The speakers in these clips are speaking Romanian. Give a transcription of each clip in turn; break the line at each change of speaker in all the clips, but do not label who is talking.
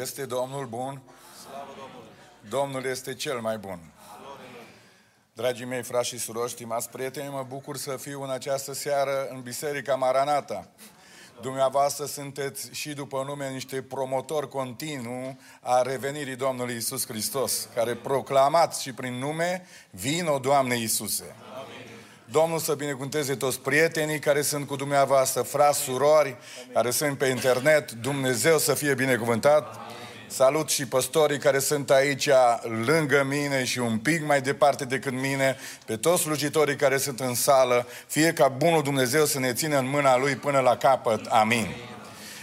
Este Domnul bun?
Slavă Domnului!
Domnul este cel mai bun. Dragii mei, frați și surori, stimați prieteni, mă bucur să fiu în această seară în Biserica Maranata. Dumneavoastră sunteți și după nume niște promotori continuu a revenirii Domnului Isus Hristos, care proclamați și prin nume, vino Doamne Iisuse. Domnul să binecuvânteze toți prietenii care sunt cu dumneavoastră, frați, surori, care sunt pe internet, Dumnezeu să fie binecuvântat. Salut și păstorii care sunt aici lângă mine și un pic mai departe decât mine, pe toți slujitorii care sunt în sală, fie ca bunul Dumnezeu să ne țină în mâna Lui până la capăt. Amin.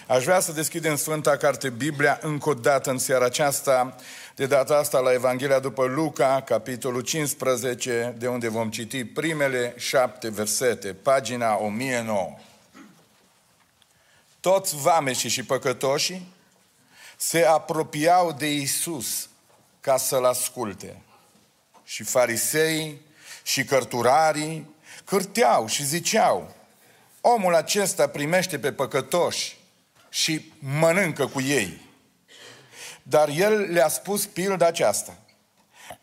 Aș vrea să deschidem Sfânta Carte Biblia încă o dată în seara aceasta, de data asta la Evanghelia după Luca, capitolul 15, de unde vom citi primele șapte versete, pagina 1009. Toți vameșii și păcătoșii se apropiau de Isus ca să-L asculte. Și farisei și cărturarii cârteau și ziceau, omul acesta primește pe păcătoși și mănâncă cu ei. Dar el le-a spus pilda aceasta.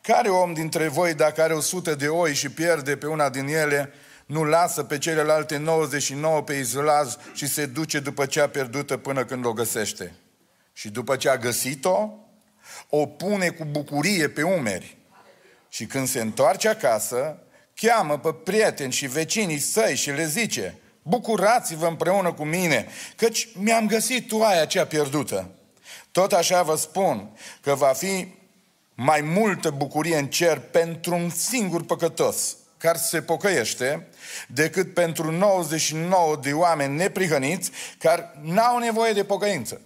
Care om dintre voi, dacă are o sută de oi și pierde pe una din ele, nu lasă pe celelalte 99 pe izolaz și se duce după cea pierdută până când o găsește? Și după ce a găsit-o, o pune cu bucurie pe umeri. Și când se întoarce acasă, cheamă pe prieteni și vecinii săi și le zice, bucurați-vă împreună cu mine, căci mi-am găsit toaia cea pierdută. Tot așa vă spun că va fi mai multă bucurie în cer pentru un singur păcătos care se pocăiește decât pentru 99 de oameni neprihăniți care n-au nevoie de pocăință.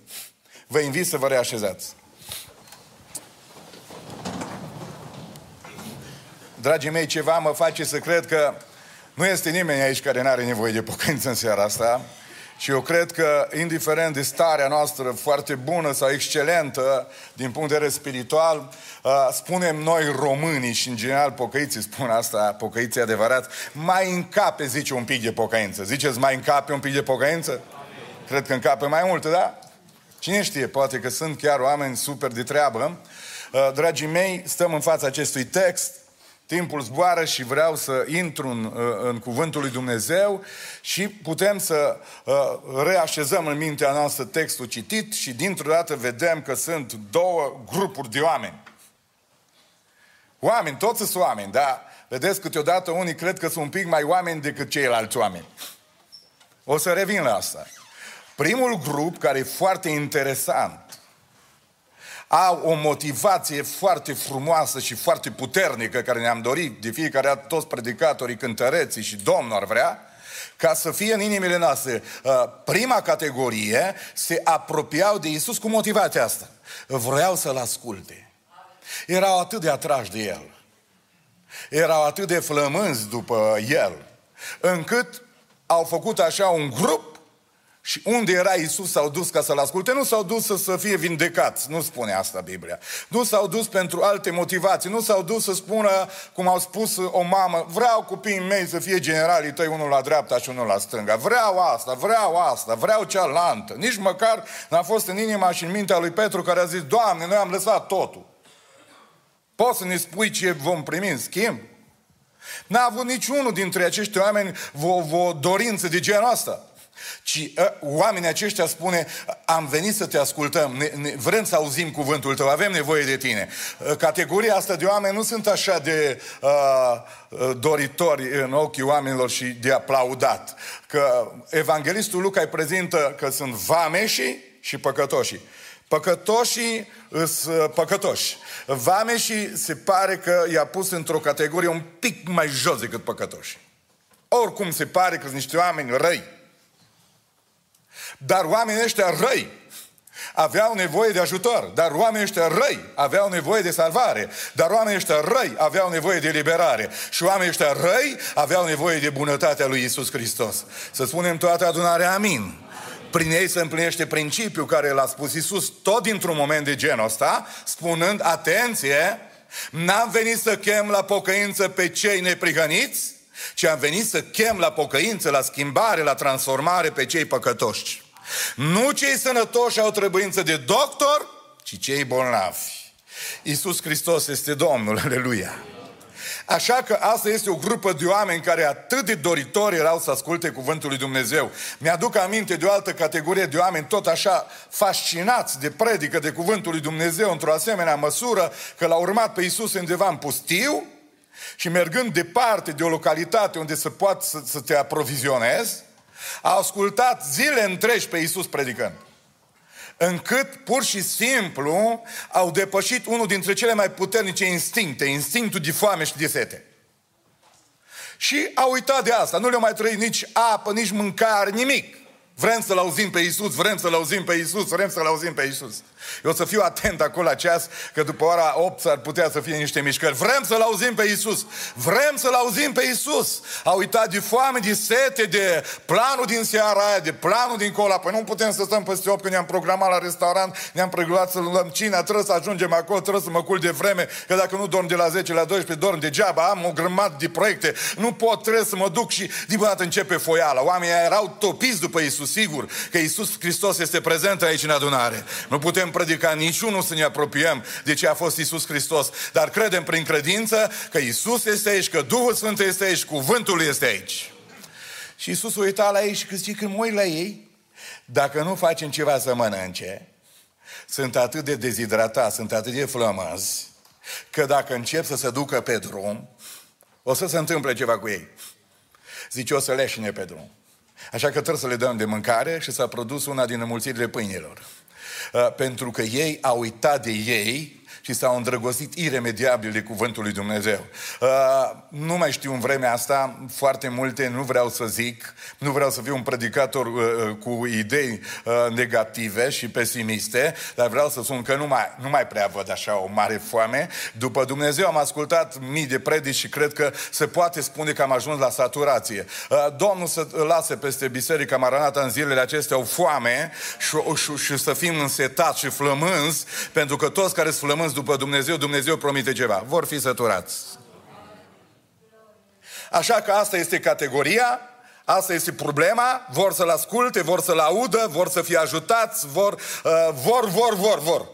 Vă invit să vă reașezați. Dragii mei, ceva mă face să cred că nu este nimeni aici care nu are nevoie de pocăință în seara asta. Și eu cred că, indiferent de starea noastră foarte bună sau excelentă din punct de vedere spiritual, uh, spunem noi românii și în general pocăiții spun asta, pocăiții adevărat, mai încape, zice, un pic de pocăință. Ziceți, mai încape un pic de pocăință? Cred că încape mai mult, da? Cine știe, poate că sunt chiar oameni super de treabă. Uh, dragii mei, stăm în fața acestui text, timpul zboară și vreau să intru în, uh, în cuvântul lui Dumnezeu și putem să uh, reașezăm în mintea noastră textul citit și dintr-o dată vedem că sunt două grupuri de oameni. Oameni, toți sunt oameni, dar vedeți câteodată unii cred că sunt un pic mai oameni decât ceilalți oameni. O să revin la asta. Primul grup, care e foarte interesant, au o motivație foarte frumoasă și foarte puternică, care ne-am dorit de fiecare dată toți predicatorii, cântăreții și Domnul ar vrea, ca să fie în inimile noastre. Uh, prima categorie se apropiau de Isus cu motivația asta. Vreau să-L asculte. Erau atât de atrași de El. Erau atât de flămânzi după El, încât au făcut așa un grup și unde era Isus s-au dus ca să-L asculte? Nu s-au dus să, să fie vindecați, nu spune asta Biblia. Nu s-au dus pentru alte motivații, nu s-au dus să spună, cum au spus o mamă, vreau copiii mei să fie generalii tăi, unul la dreapta și unul la stânga. Vreau asta, vreau asta, vreau cealaltă. Nici măcar n-a fost în inima și în mintea lui Petru care a zis, Doamne, noi am lăsat totul. Poți să ne spui ce vom primi în schimb? N-a avut niciunul dintre acești oameni o, o dorință de genul ăsta. Ci uh, oamenii aceștia spune, am venit să te ascultăm, ne, ne, vrem să auzim cuvântul tău, avem nevoie de tine. Uh, categoria asta de oameni nu sunt așa de uh, doritori în ochii oamenilor și de aplaudat. Că evanghelistul Luca îi prezintă că sunt vameșii și păcătoșii. Păcătoșii sunt păcătoși. Vameșii se pare că i-a pus într-o categorie un pic mai jos decât păcătoși. Oricum se pare că sunt niște oameni răi. Dar oamenii ăștia răi aveau nevoie de ajutor, dar oamenii ăștia răi aveau nevoie de salvare, dar oamenii ăștia răi aveau nevoie de liberare și oamenii ăștia răi aveau nevoie de bunătatea lui Isus Hristos. Să spunem toată adunarea amin. Prin ei se împlinește principiul care l-a spus Isus tot dintr-un moment de genul ăsta, spunând, atenție, n-am venit să chem la pocăință pe cei neprihăniți, ci am venit să chem la pocăință, la schimbare, la transformare pe cei păcătoși. Nu cei sănătoși au trebuință de doctor, ci cei bolnavi. Iisus Hristos este Domnul, aleluia! Așa că asta este o grupă de oameni care atât de doritori erau să asculte cuvântul lui Dumnezeu. Mi-aduc aminte de o altă categorie de oameni tot așa fascinați de predică de cuvântul lui Dumnezeu într-o asemenea măsură că l-au urmat pe Iisus undeva în pustiu și mergând departe de o localitate unde să poată să, să te aprovizionezi, au ascultat zile întregi pe Iisus predicând încât pur și simplu au depășit unul dintre cele mai puternice instincte, instinctul de foame și de sete. Și au uitat de asta, nu le-au mai trăit nici apă, nici mâncare, nimic. Vrem să-L auzim pe Iisus, vrem să-L auzim pe Iisus, vrem să-L auzim pe Iisus. Eu o să fiu atent acolo la ceas, că după ora 8 s-ar putea să fie niște mișcări. Vrem să-L auzim pe Iisus. Vrem să-L auzim pe Iisus. Au uitat de foame, de sete, de planul din seara aia, de planul din cola. Păi nu putem să stăm peste 8 când ne-am programat la restaurant, ne-am pregătit să luăm cina, trebuie să ajungem acolo, trebuie să mă cul de vreme, că dacă nu dorm de la 10 la 12, dorm degeaba, am o grămadă de proiecte, nu pot, trebuie să mă duc și din dată începe foiala. Oamenii erau topiți după Iisus, sigur că Iisus Hristos este prezent aici în adunare. Nu putem predica niciunul să ne apropiem de ce a fost Isus Hristos, dar credem prin credință că Isus este aici, că Duhul Sfânt este aici, cuvântul este aici. Și Isus uita la ei și zice, când mă uit la ei, dacă nu facem ceva să mănânce, sunt atât de dezidratați, sunt atât de flămăzi, că dacă încep să se ducă pe drum, o să se întâmple ceva cu ei. Zice, o să leșine pe drum. Așa că trebuie să le dăm de mâncare și s-a produs una din înmulțirile pâinilor. Uh, pentru că ei au uitat de ei și s-au îndrăgostit iremediabil de cuvântul lui Dumnezeu. Uh, nu mai știu în vremea asta foarte multe, nu vreau să zic, nu vreau să fiu un predicator uh, uh cu idei uh, negative și pesimiste, dar vreau să spun că nu mai, nu mai prea văd așa o mare foame. După Dumnezeu am ascultat mii de predici și cred că se poate spune că am ajuns la saturație. Uh, Domnul să lase peste Biserica Maranata în zilele acestea o foame și, și, și să fim însetați și flămânzi, pentru că toți care sunt flămânzi după Dumnezeu, Dumnezeu promite ceva. Vor fi săturați. Așa că asta este categoria, asta este problema, vor să-L asculte, vor să-L audă, vor să fie ajutați, vor, uh, vor, vor, vor, vor.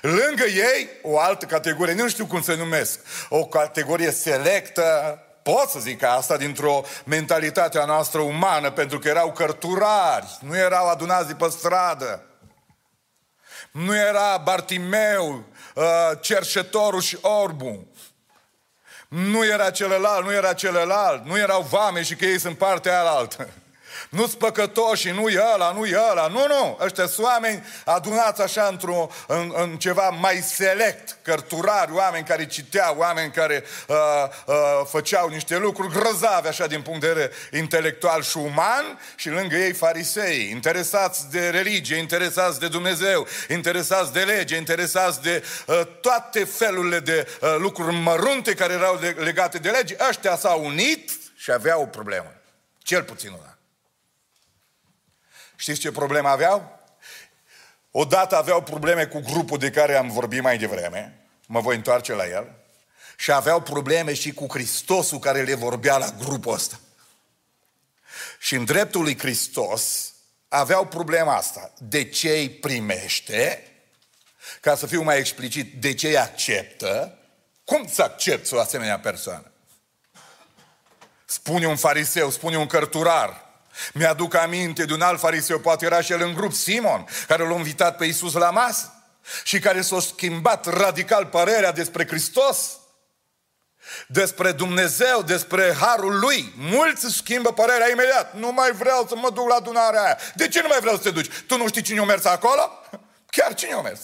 Lângă ei, o altă categorie, nu știu cum se numesc, o categorie selectă, pot să zic asta dintr-o mentalitate a noastră umană, pentru că erau cărturari, nu erau adunați de pe stradă. Nu era Bartimeu, uh, cerșetorul și orbu. Nu era celălalt, nu era celălalt, nu erau vame și că ei sunt partea aia altă nu-ți păcătoși, nu-i ăla, nu-i ăla. Nu, nu, ăștia sunt oameni adunați așa într-o, în, în ceva mai select, cărturari, oameni care citeau, oameni care uh, uh, făceau niște lucruri grăzave așa din punct de vedere intelectual și uman și lângă ei farisei, interesați de religie, interesați de Dumnezeu, interesați de lege, interesați de uh, toate felurile de uh, lucruri mărunte care erau legate de lege. Ăștia s-au unit și aveau o problemă. Cel puțin una. Știți ce probleme aveau? Odată aveau probleme cu grupul de care am vorbit mai devreme, mă voi întoarce la el, și aveau probleme și cu Hristosul care le vorbea la grupul ăsta. Și în dreptul lui Hristos aveau problema asta. De ce îi primește? Ca să fiu mai explicit, de ce îi acceptă? Cum să accepti o asemenea persoană? Spune un fariseu, spune un cărturar, mi-aduc aminte de un alt fariseu, poate era și el în grup, Simon, care l-a invitat pe Iisus la masă și care s-a schimbat radical părerea despre Hristos, despre Dumnezeu, despre Harul Lui. Mulți își schimbă părerea imediat. Nu mai vreau să mă duc la adunarea aia. De ce nu mai vreau să te duci? Tu nu știi cine a mers acolo? Chiar cine a mers?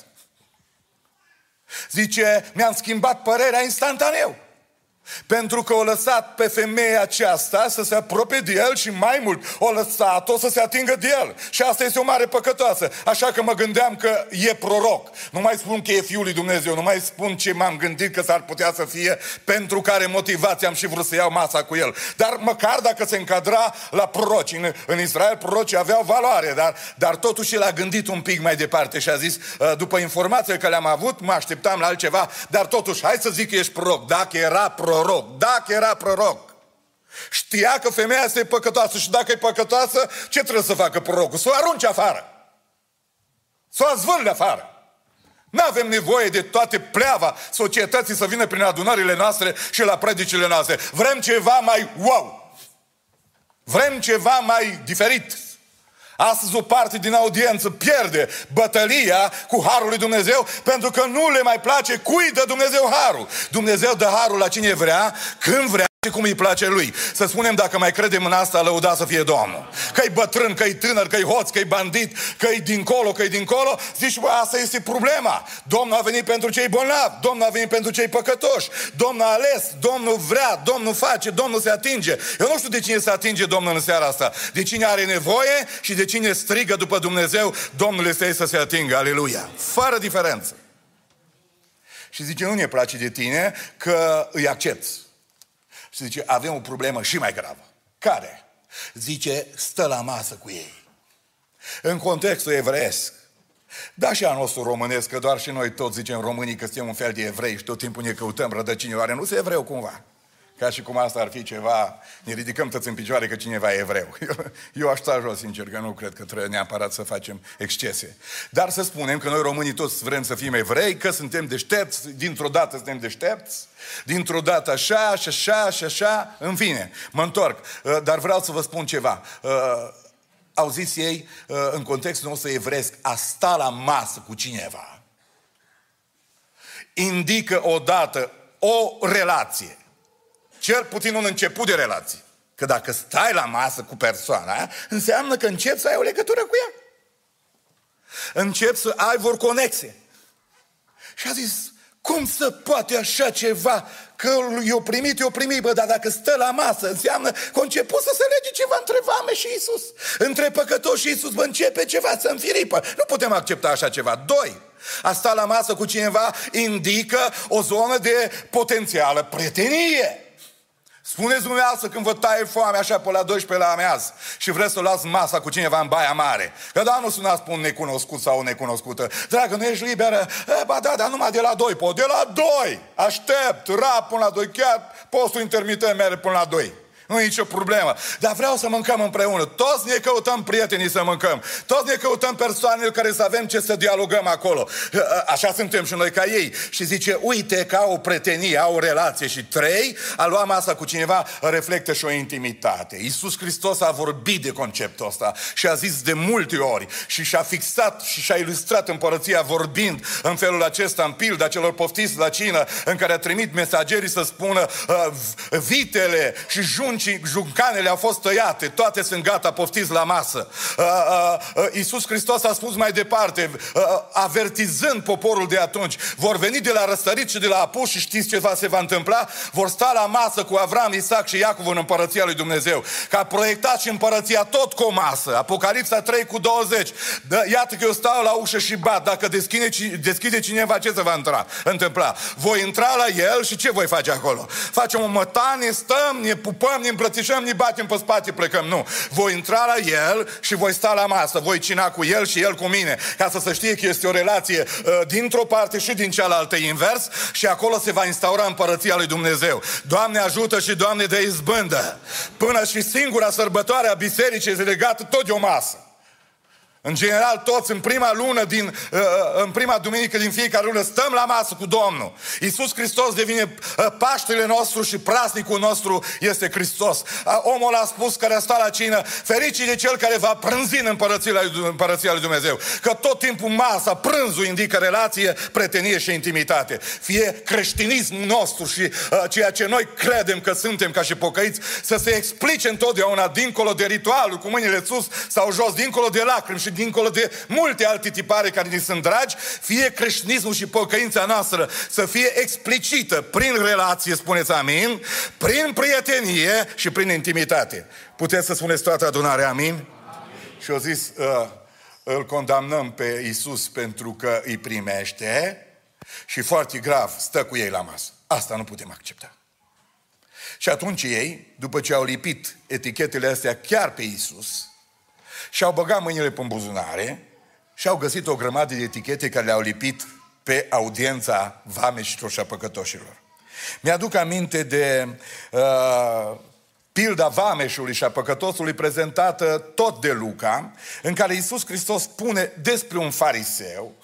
Zice, mi-am schimbat părerea instantaneu. Pentru că o lăsat pe femeia aceasta să se apropie de el și mai mult o lăsat-o să se atingă de el. Și asta este o mare păcătoasă. Așa că mă gândeam că e proroc. Nu mai spun că e Fiul lui Dumnezeu, nu mai spun ce m-am gândit că s-ar putea să fie pentru care motivație am și vrut să iau masa cu el. Dar măcar dacă se încadra la proroci. În, în Israel prorocii aveau valoare, dar, dar totuși el a gândit un pic mai departe și a zis, ă, după informațiile că le-am avut, mă așteptam la altceva, dar totuși, hai să zic că ești proroc. Dacă era proroc, proroc, dacă era proroc, știa că femeia este păcătoasă și dacă e păcătoasă, ce trebuie să facă prorocul? Să o arunce afară. Să o azvârle afară. Nu avem nevoie de toate pleava societății să vină prin adunările noastre și la predicile noastre. Vrem ceva mai wow. Vrem ceva mai diferit. Astăzi o parte din audiență pierde bătălia cu Harul lui Dumnezeu pentru că nu le mai place cui dă Dumnezeu Harul. Dumnezeu dă Harul la cine vrea, când vrea și cum îi place lui. Să spunem dacă mai credem în asta, lăuda să fie Domnul. Că-i bătrân, că-i tânăr, că-i hoț, că-i bandit, că-i dincolo, că-i dincolo, zici, bă, asta este problema. Domnul a venit pentru cei bolnavi, Domnul a venit pentru cei păcătoși, Domnul a ales, Domnul vrea, Domnul face, Domnul se atinge. Eu nu știu de cine se atinge Domnul în seara asta. De cine are nevoie și de cine strigă după Dumnezeu, Domnul este să se atingă. Aleluia. Fără diferență. Și zice, nu ne place de tine că îi accepti. Și zice, avem o problemă și mai gravă. Care? Zice, stă la masă cu ei. În contextul evreiesc, da și a nostru românesc, că doar și noi toți zicem românii că suntem un fel de evrei și tot timpul ne căutăm rădăcini. Oare nu se evreu cumva? Ca și cum asta ar fi ceva, ne ridicăm toți în picioare că cineva e evreu. Eu, eu aș sta jos, sincer, că nu cred că trebuie neapărat să facem excese. Dar să spunem că noi românii toți vrem să fim evrei, că suntem deștepți, dintr-o dată suntem deștepți, dintr-o dată așa, și așa, și așa, în fine, mă întorc. Uh, dar vreau să vă spun ceva. Uh, au zis ei, uh, în contextul nostru evresc, a sta la masă cu cineva indică odată o relație cel puțin un început de relație. Că dacă stai la masă cu persoana înseamnă că începi să ai o legătură cu ea. Începi să ai vor conexe. Și a zis, cum să poate așa ceva? Că i-o primit, i-o primit, bă, dar dacă stă la masă, înseamnă că a început să se lege ceva între vame și Isus. Între păcătoși și Isus, bă, începe ceva să înfiripă. Nu putem accepta așa ceva. Doi, a sta la masă cu cineva indică o zonă de potențială prietenie. Spuneți dumneavoastră când vă taie foame așa pe la 12 la ameaz și vreți să luați masa cu cineva în baia mare. Că da, nu sunați pe un necunoscut sau o necunoscută. Dragă, nu ești liberă? E, ba da, dar numai de la 2. Po, de la 2! Aștept, rap până la 2. Chiar postul intermitent merge până la 2. Nu e nicio problemă. Dar vreau să mâncăm împreună. Toți ne căutăm prietenii să mâncăm. Toți ne căutăm persoane care să avem ce să dialogăm acolo. Așa suntem și noi ca ei. Și zice, uite că au o prietenie, au o relație. Și trei, a lua masa cu cineva reflectă și o intimitate. Iisus Hristos a vorbit de conceptul ăsta și a zis de multe ori și și-a fixat și și-a ilustrat împărăția vorbind în felul acesta, în pilda celor poftiți la cină, în care a trimit mesagerii să spună uh, vitele și jun juncii, juncanele au fost tăiate, toate sunt gata, poftiți la masă. Uh, uh, uh, Iisus Hristos a spus mai departe, uh, uh, avertizând poporul de atunci, vor veni de la răsărit și de la apus și știți ce va se va întâmpla? Vor sta la masă cu Avram, Isaac și Iacov în împărăția lui Dumnezeu. Ca proiectat și împărăția tot cu o masă. Apocalipsa 3 cu 20. Dă, iată că eu stau la ușă și bat. Dacă deschide, deschide cineva, ce se va intra, întâmpla? Voi intra la el și ce voi face acolo? Facem o mătanie, stăm, ne pupăm, ne îmbrățișăm, ne batem pe spate, plecăm. Nu. Voi intra la el și voi sta la masă. Voi cina cu el și el cu mine. Ca să se știe că este o relație uh, dintr-o parte și din cealaltă invers și acolo se va instaura împărăția lui Dumnezeu. Doamne ajută și Doamne de izbândă. Până și singura sărbătoare a bisericii este legată tot de o masă. În general, toți în prima lună din, uh, uh, în prima duminică din fiecare lună stăm la masă cu Domnul. Iisus Hristos devine uh, Paștele nostru și praznicul nostru este Hristos. Omul a spus care a stat la cină, fericit de cel care va prânzi în împărăția lui, împărăția lui Dumnezeu. Că tot timpul masa, prânzul indică relație, pretenie și intimitate. Fie creștinismul nostru și uh, ceea ce noi credem că suntem ca și pocăiți, să se explice întotdeauna dincolo de ritualul, cu mâinile sus sau jos, dincolo de lacrimi și dincolo de multe alte tipare care ni sunt dragi, fie creștinismul și pocăința noastră să fie explicită prin relație, spuneți amin, prin prietenie și prin intimitate. Puteți să spuneți toată adunarea amin? amin. Și au zis, uh, îl condamnăm pe Isus pentru că îi primește și foarte grav stă cu ei la masă. Asta nu putem accepta. Și atunci ei, după ce au lipit etichetele astea chiar pe Isus, și-au băgat mâinile pe buzunare și au găsit o grămadă de etichete care le-au lipit pe audiența vameșilor și a păcătoșilor. Mi-aduc aminte de uh, pilda vameșului și a păcătosului prezentată tot de Luca, în care Iisus Hristos spune despre un fariseu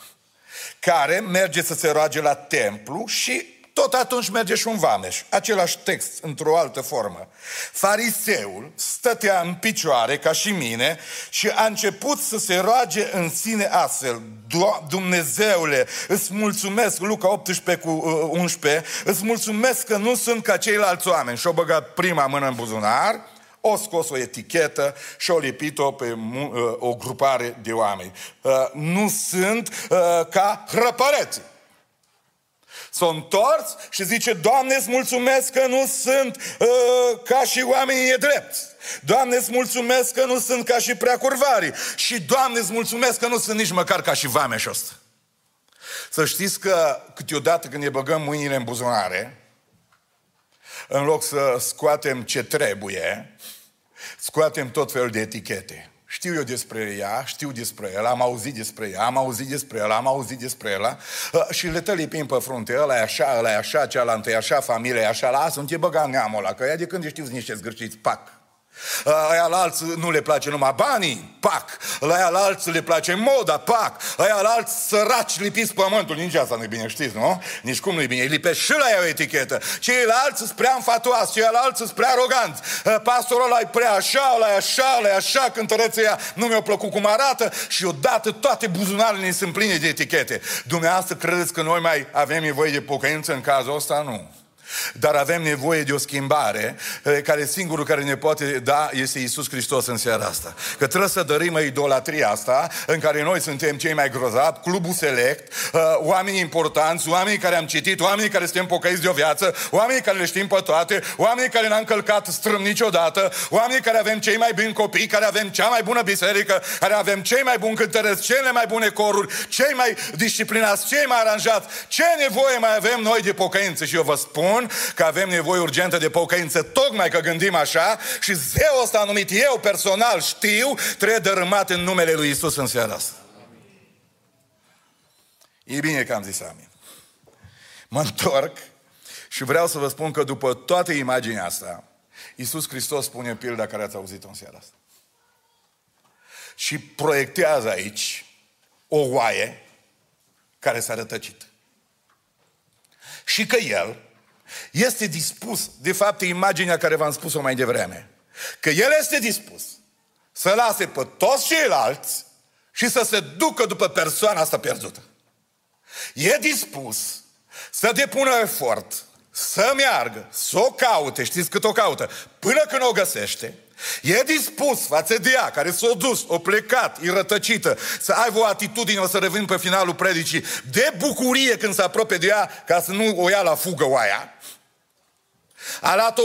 care merge să se roage la templu și tot atunci merge și un vameș. Același text, într-o altă formă. Fariseul stătea în picioare, ca și mine, și a început să se roage în sine astfel. Dumnezeule, îți mulțumesc, Luca 18 cu 11, uh, îți mulțumesc că nu sunt ca ceilalți oameni. Și-o băgat prima mână în buzunar, o scos o etichetă și o lipit-o pe uh, o grupare de oameni. Uh, nu sunt ca hrăpăreții. S-a întors și zice, Doamne, îți mulțumesc că nu sunt uh, ca și oamenii e drept. Doamne, îți mulțumesc că nu sunt ca și preacurvarii. Și Doamne, îți mulțumesc că nu sunt nici măcar ca și vameșul ăsta. Să știți că câteodată când ne băgăm mâinile în buzunare, în loc să scoatem ce trebuie, scoatem tot felul de etichete. Știu eu despre ea, știu despre el, am auzit despre ea, am auzit despre el, am auzit despre el. Uh, și le tălipim pe frunte, ăla e așa, ăla e așa, cealaltă e așa, familia e așa, lasă, nu te băga neamul ăla, că ea de când știu niște zgârciți, pac, Aia la alții nu le place numai banii, pac. La aia la alții le place moda, pac. Aia la alții săraci lipiți pământul, nici asta nu-i bine, știți, nu? Nici cum nu-i bine, îi lipești și la ea o etichetă. Ceilalți sunt prea înfatuați, ceilalți sunt prea aroganți. Pastorul ăla e prea așa, ăla e așa, ăla e așa, cântăreția nu mi-a plăcut cum arată și odată toate buzunarele ne sunt pline de etichete. Dumneavoastră credeți că noi mai avem nevoie de pocăință în cazul ăsta? Nu. Dar avem nevoie de o schimbare eh, care singurul care ne poate da este Isus Hristos în seara asta. Că trebuie să dărim idolatria asta în care noi suntem cei mai grozavi, clubul select, eh, oameni importanți, oameni care am citit, oameni care suntem pocăiți de o viață, oameni care le știm pe toate, oameni care n-am călcat strâm niciodată, oameni care avem cei mai buni copii, care avem cea mai bună biserică, care avem cei mai buni cântăreți, cele mai bune coruri, cei mai disciplinați, cei mai aranjați. Ce nevoie mai avem noi de pocăință? Și eu vă spun spun că avem nevoie urgentă de pocăință, tocmai că gândim așa și zeul ăsta numit eu personal știu, trebuie dărâmat în numele lui Isus în seara asta. E bine că am zis amin. Mă întorc și vreau să vă spun că după toată imaginea asta, Iisus Hristos spune pilda care ați auzit-o în seara asta. Și proiectează aici o oaie care s-a rătăcit. Și că El este dispus, de fapt e imaginea care v-am spus-o mai devreme, că El este dispus să lase pe toți ceilalți și să se ducă după persoana asta pierdută. E dispus să depună efort, să meargă, să o caute, știți cât o caută, până când o găsește, E dispus față de ea, care s-a dus, o plecat, e rătăcită, să aibă o atitudine, o să revin pe finalul predicii, de bucurie când se apropie de ea, ca să nu o ia la fugă oaia. A luat-o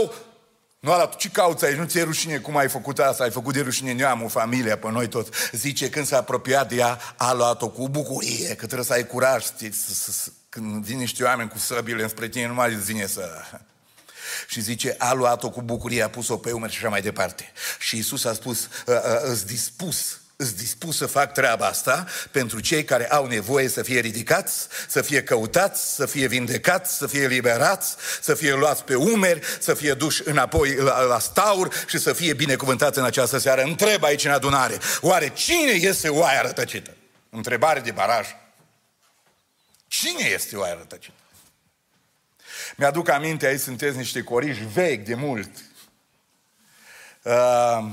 nu ala, ce cauți aici? Nu ți-e rușine cum ai făcut asta? Ai făcut de rușine neamul, familia, pe noi tot. Zice, când s-a apropiat de ea, a luat-o cu bucurie, că trebuie să ai curaj. Când vin niște oameni cu săbile înspre tine, nu mai zine să... Și zice, a luat-o cu bucurie, a pus-o pe umeri și așa mai departe. Și Isus a spus, îți dispus îți dispus să fac treaba asta pentru cei care au nevoie să fie ridicați, să fie căutați, să fie vindecați, să fie liberați, să fie luați pe umeri, să fie duși înapoi la, la staur și să fie binecuvântați în această seară. Întreb aici în adunare, oare cine este oaia rătăcită? Întrebare de baraj. Cine este oaia rătăcită? Mi-aduc aminte, aici sunteți niște coriși vechi de mult. Uh,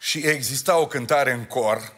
și exista o cântare în cor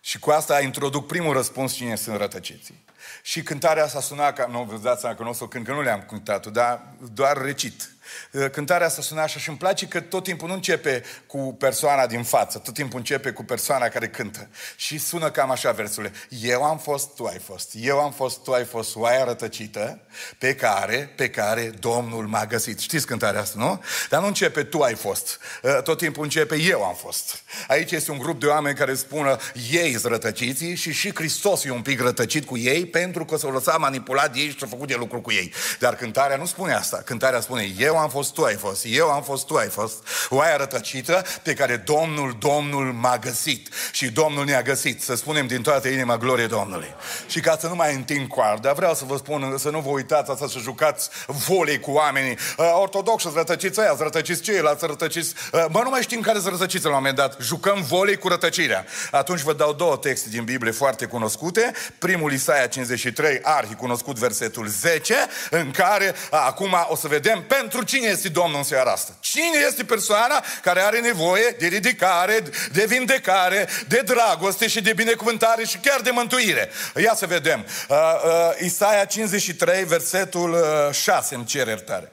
și cu asta introduc primul răspuns cine sunt rătăciții. Și cântarea asta suna ca, nu vă dați seama că nu o să o cânt, că nu le-am cântat dar doar recit. Uh, cântarea asta suna așa și îmi place că tot timpul nu începe cu persoana din față, tot timpul începe cu persoana care cântă. Și sună cam așa versurile. Eu am fost, tu ai fost. Eu am fost, tu ai fost oaia rătăcită pe care, pe care Domnul m-a găsit. Știți cântarea asta, nu? Dar nu începe tu ai fost. Uh, tot timpul începe eu am fost. Aici este un grup de oameni care spună ei sunt rătăciții și și Hristos e un pic rătăcit cu ei pentru că s-au lăsat manipulat de ei și s-au făcut de lucru cu ei. Dar cântarea nu spune asta. Cântarea spune eu Eu am fost, tu ai fost. Eu am fost, tu ai fost. Oaia rătăcită pe care Domnul, Domnul m-a găsit. Și Domnul ne-a găsit. Să spunem din toată inima glorie Domnului. Și ca să nu mai întind coarda, vreau să vă spun, să nu vă uitați asta să jucați volei cu oamenii. Uh, ortodoxi, rătăciți aia, rătăciți ceilalți, rătăciți... Uh, bă, nu mai știm care să rătăciți la un moment dat. Jucăm volei cu rătăcirea. Atunci vă dau două texte din Biblie foarte cunoscute. Primul Isaia 53, arhi cunoscut versetul 10, în care acum o să vedem pentru cine este Domnul în seara asta. Cine este persoana care are nevoie de ridicare, de vindecare, de dragoste și de binecuvântare și chiar de mântuire. Ia să vedem. Uh, uh, Isaia 53, versetul uh, 6 îmi cer iertare.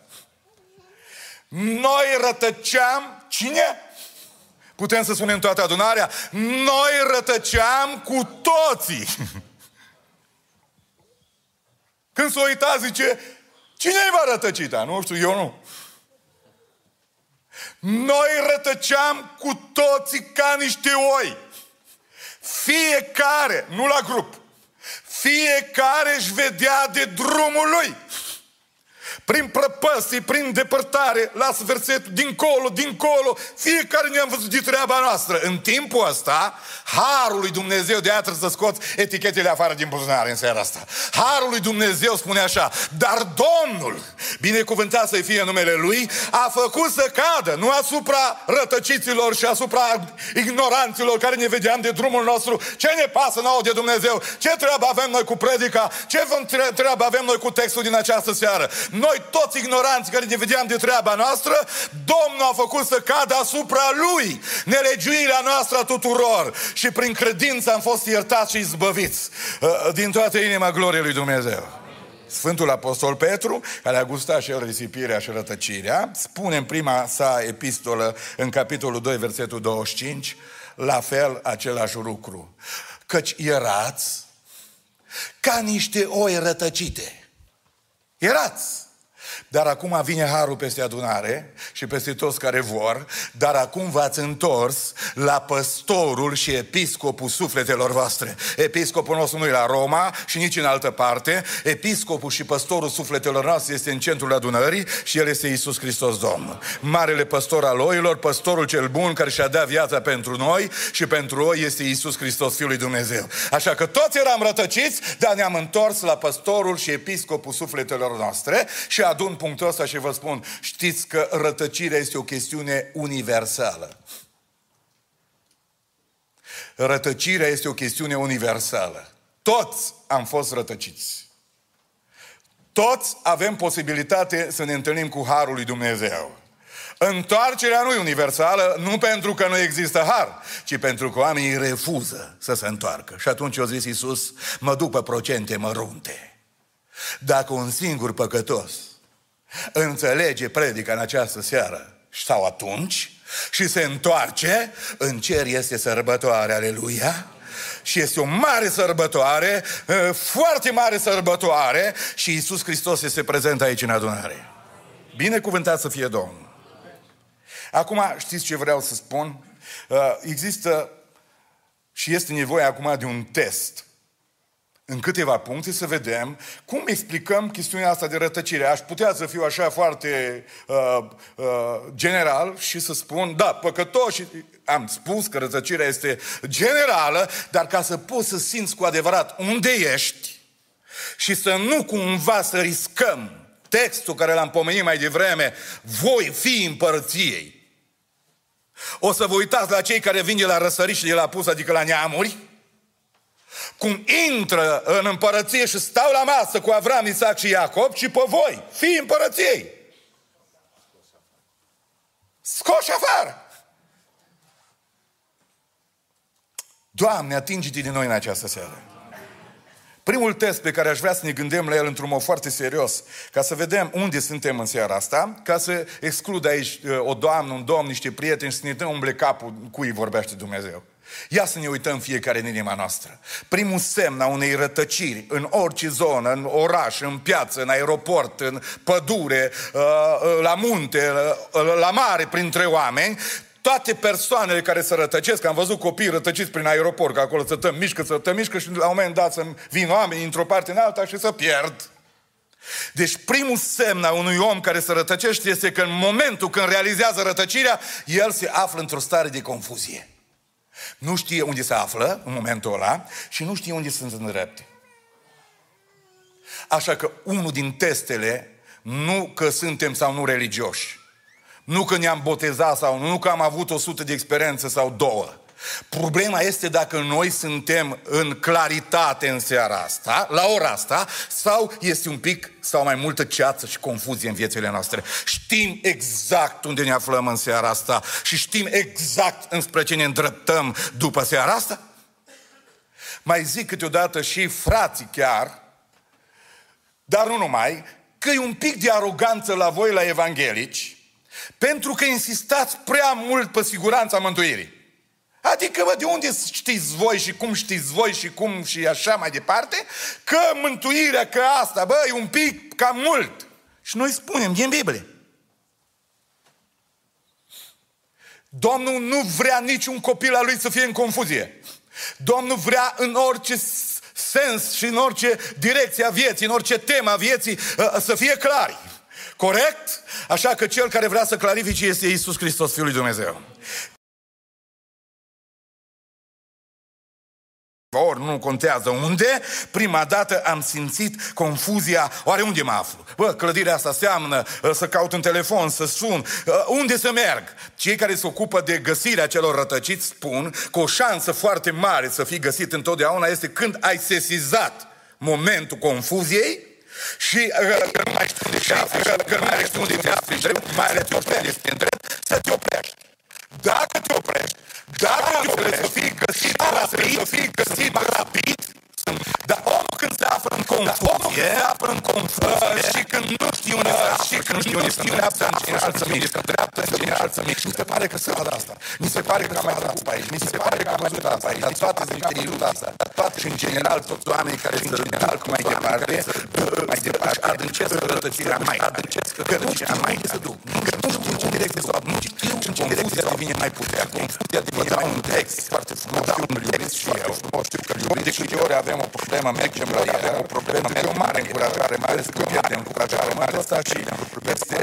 Noi rătăceam, cine? Putem să spunem toată adunarea? Noi rătăceam cu toții. Când s-o uita, zice, cine va rătăcita? Nu știu, eu nu. Noi rătăceam cu toții ca niște oi. Fiecare, nu la grup, fiecare își vedea de drumul lui prin prăpăstii, prin depărtare, las versetul dincolo, dincolo, fiecare ne-am văzut de treaba noastră. În timpul ăsta, Harul lui Dumnezeu, de aia să scoți etichetele afară din buzunare în seara asta. Harul lui Dumnezeu spune așa, dar Domnul, binecuvântat să fie numele Lui, a făcut să cadă, nu asupra rătăciților și asupra ignoranților care ne vedeam de drumul nostru, ce ne pasă nouă de Dumnezeu, ce treabă avem noi cu predica, ce treabă avem noi cu textul din această seară. Noi toți ignoranți care ne vedeam de treaba noastră, Domnul a făcut să cadă asupra Lui nelegiuirea noastră a tuturor și prin credință am fost iertați și izbăviți uh, din toată inima gloriei lui Dumnezeu. Sfântul Apostol Petru, care a gustat și el risipirea și rătăcirea, spune în prima sa epistolă, în capitolul 2, versetul 25, la fel același lucru. Căci erați ca niște oi rătăcite. Erați dar acum vine harul peste adunare și peste toți care vor, dar acum v-ați întors la păstorul și episcopul sufletelor voastre. Episcopul nostru nu e la Roma și nici în altă parte. Episcopul și păstorul sufletelor noastre este în centrul adunării și el este Isus Hristos Domnul. Marele păstor al oilor, păstorul cel bun care și-a dat viața pentru noi și pentru oi este Isus Hristos, Fiul lui Dumnezeu. Așa că toți eram rătăciți, dar ne-am întors la păstorul și episcopul sufletelor noastre și adun punctul ăsta și vă spun, știți că rătăcirea este o chestiune universală. Rătăcirea este o chestiune universală. Toți am fost rătăciți. Toți avem posibilitate să ne întâlnim cu Harul lui Dumnezeu. Întoarcerea nu e universală, nu pentru că nu există har, ci pentru că oamenii refuză să se întoarcă. Și atunci a zis Iisus, mă duc pe procente mărunte. Dacă un singur păcătos înțelege predica în această seară sau atunci și se întoarce, în cer este sărbătoare, aleluia, și este o mare sărbătoare, foarte mare sărbătoare și Iisus Hristos este prezent aici în adunare. Binecuvântat să fie Domnul. Acum, știți ce vreau să spun? Există și este nevoie acum de un test în câteva puncte să vedem cum explicăm chestiunea asta de rătăcire. Aș putea să fiu așa foarte uh, uh, general și să spun, da, păcătoși, am spus că rătăcirea este generală, dar ca să poți să simți cu adevărat unde ești și să nu cumva să riscăm textul care l-am pomenit mai devreme, voi fi împărăției. O să vă uitați la cei care vin de la răsărit și de la pus, adică la neamuri, cum intră în împărăție și stau la masă cu Avram, Isaac și Iacob, ci pe voi, fii împărăției. Scoși afară! Doamne, atinge-te din noi în această seară. Primul test pe care aș vrea să ne gândim la el într-un mod foarte serios, ca să vedem unde suntem în seara asta, ca să exclud aici uh, o doamnă, un domn, niște prieteni și să ne dăm umble capul cui vorbește Dumnezeu. Ia să ne uităm fiecare în inima noastră. Primul semn a unei rătăciri în orice zonă, în oraș, în piață, în aeroport, în pădure, uh, uh, la munte, uh, la mare, printre oameni, toate persoanele care se rătăcesc, am văzut copii rătăciți prin aeroport, că acolo să tăm mișcă, să tăm mișcă și la un moment dat să vin oameni într-o parte în alta și să pierd. Deci primul semn a unui om care se rătăcește este că în momentul când realizează rătăcirea, el se află într-o stare de confuzie. Nu știe unde se află în momentul ăla și nu știe unde sunt îndrepte. Așa că unul din testele, nu că suntem sau nu religioși, nu că ne-am botezat sau nu, nu că am avut o sută de experiență sau două, Problema este dacă noi suntem în claritate în seara asta, la ora asta, sau este un pic sau mai multă ceață și confuzie în viețile noastre. Știm exact unde ne aflăm în seara asta și știm exact înspre ce ne îndreptăm după seara asta? Mai zic câteodată și frații chiar, dar nu numai, că e un pic de aroganță la voi, la evanghelici, pentru că insistați prea mult pe siguranța mântuirii. Adică, bă, de unde știți voi și cum știți voi și cum și așa mai departe, că mântuirea, că asta, bă, e un pic cam mult. Și noi spunem, din Biblie. Domnul nu vrea niciun copil al lui să fie în confuzie. Domnul vrea în orice sens și în orice direcție a vieții, în orice temă a vieții, ă, să fie clari. Corect? Așa că cel care vrea să clarifice este Isus Hristos, Fiul lui Dumnezeu. Ori nu contează unde, prima dată am simțit confuzia, oare unde mă aflu? Bă, clădirea asta seamănă ă, să caut un telefon, să sun, ă, unde să merg? Cei care se ocupă de găsirea celor rătăciți spun că o șansă foarte mare să fii găsit întotdeauna este când ai sesizat momentul confuziei și ă, că nu mai știu unde te afli, că nu mai știu unde te afli drept, mai ales te oprești, să te oprești. Dacă te oprești, dacă vrei să fii găsit rapid, să fii găsit rapid, dar omul când se află în confuzie, se află în confuzie și când nu știu unde și când nu știu dreapta, în cine să mișcă, dreapta, în cine să mișcă. Mi se pare că se vadă asta. Mi se pare că am mai trecut aici. Mi se pare că am văzut asta aici. Dar toate sunt niște iluzii asta. Toate și în general toți oamenii care sunt în general cum mai departe, mai departe, adâncesc rătăcirea mai, adâncesc rătăcirea mai se duc. Nu știu în ce direcție să nu știu în ce direcție devine mai puternic. Confuzia devine mai un text foarte frumos. Știu că iubesc și eu. Știu că iubesc de câte ori avem o problemă, mergem la ea, avem o problemă, e o mare încurajare, mai ales că pierdem încurajare, mai ales asta și este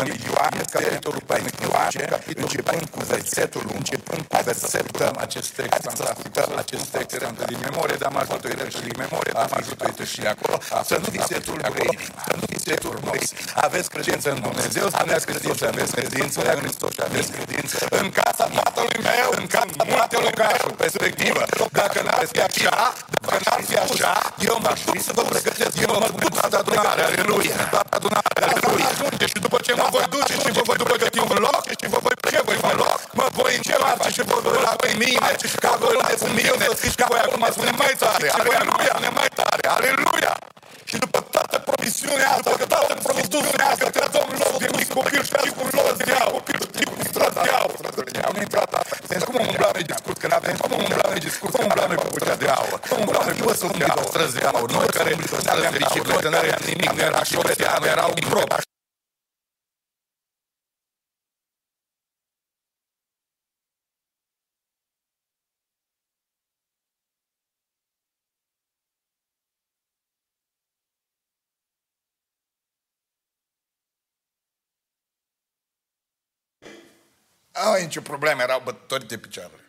în Ioan, capitolul 14, începând cu versetul, începând cu versetul, acest text, fantastic, acest text era din memorie, dar m-a ajutat și din memorie, dar m-a ajutat și acolo, să nu vi se tulbure inima, să nu vi se tulbure. Aveți credință în Dumnezeu, spuneați credință, aveți credință în Hristos și aveți credință în casa tatălui meu, în casa multe locașul, perspectivă. Dacă n-ar fi așa, dacă n-ar fi așa, eu m-aș fi să vă pregătesc, eu mă duc la adunare, aleluia, la adunare, aleluia. Ajunge și după ce mă voi duce și vă voi pregăti un loc și vă voi ce voi un loc, mă voi încerca și vă voi la pe mine, ca voi unde sunt mine, să știți că voi acum spune mai tare, aleluia, mai tare, aleluia. Și după toată promisiunea asta, că toată promisiunea asta, că Domnul loc de mic copil și cu loc de aur, copil și cu stradă de aur, stradă de aur, nu-i plata. Deci cum umblam noi discurs, când avem, cum umblam noi discurs, cum umblam noi cu bucea de aur, cum umblam noi cu să de aur, străzi de aur, noi care nu aveam fericit, noi nu aveam nimic, nu era și o nu era un grob, Ai nicio problemă, erau bătători de picioare.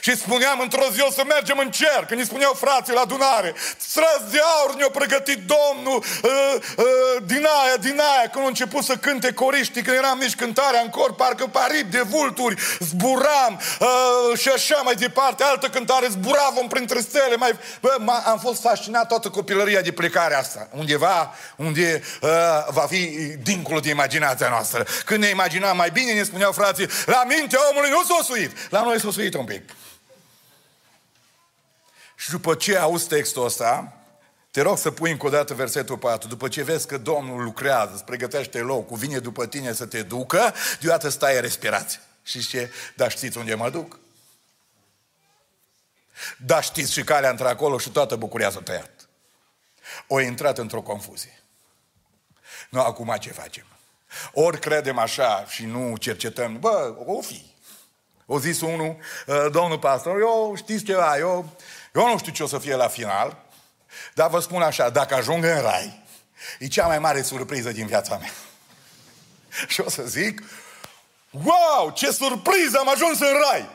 Și spuneam într-o zi o să mergem în cer, când îi spuneau frații la adunare, străzi de aur ne-a pregătit Domnul uh, uh, din aia, din aia, când au început să cânte coriștii, când eram nici cântarea în cor, parcă parip de vulturi, zburam uh, și așa mai departe, altă cântare, zburavam printre stele, mai... Bă, am fost fascinat toată copilăria de plecare asta, undeva unde uh, va fi dincolo de imaginația noastră. Când ne imaginam mai bine, ne spuneau frații, la mintea omului nu s-a suit, la noi s-a suit un pic. Și după ce auzi textul ăsta, te rog să pui încă o dată versetul 4. După ce vezi că Domnul lucrează, îți pregătește locul, vine după tine să te ducă, deodată stai în respirație. Și ce? Dar știți unde mă duc? Da, știți și calea între acolo și toată bucuria s-a tăiat. O intrat într-o confuzie. Nu, acum ce facem? Ori credem așa și nu cercetăm, bă, o fi. O zis unul, ă, domnul pastor, eu știți ceva, eu eu nu știu ce o să fie la final, dar vă spun așa, dacă ajung în rai, E cea mai mare surpriză din viața mea. și o să zic, wow, ce surpriză, am ajuns în rai!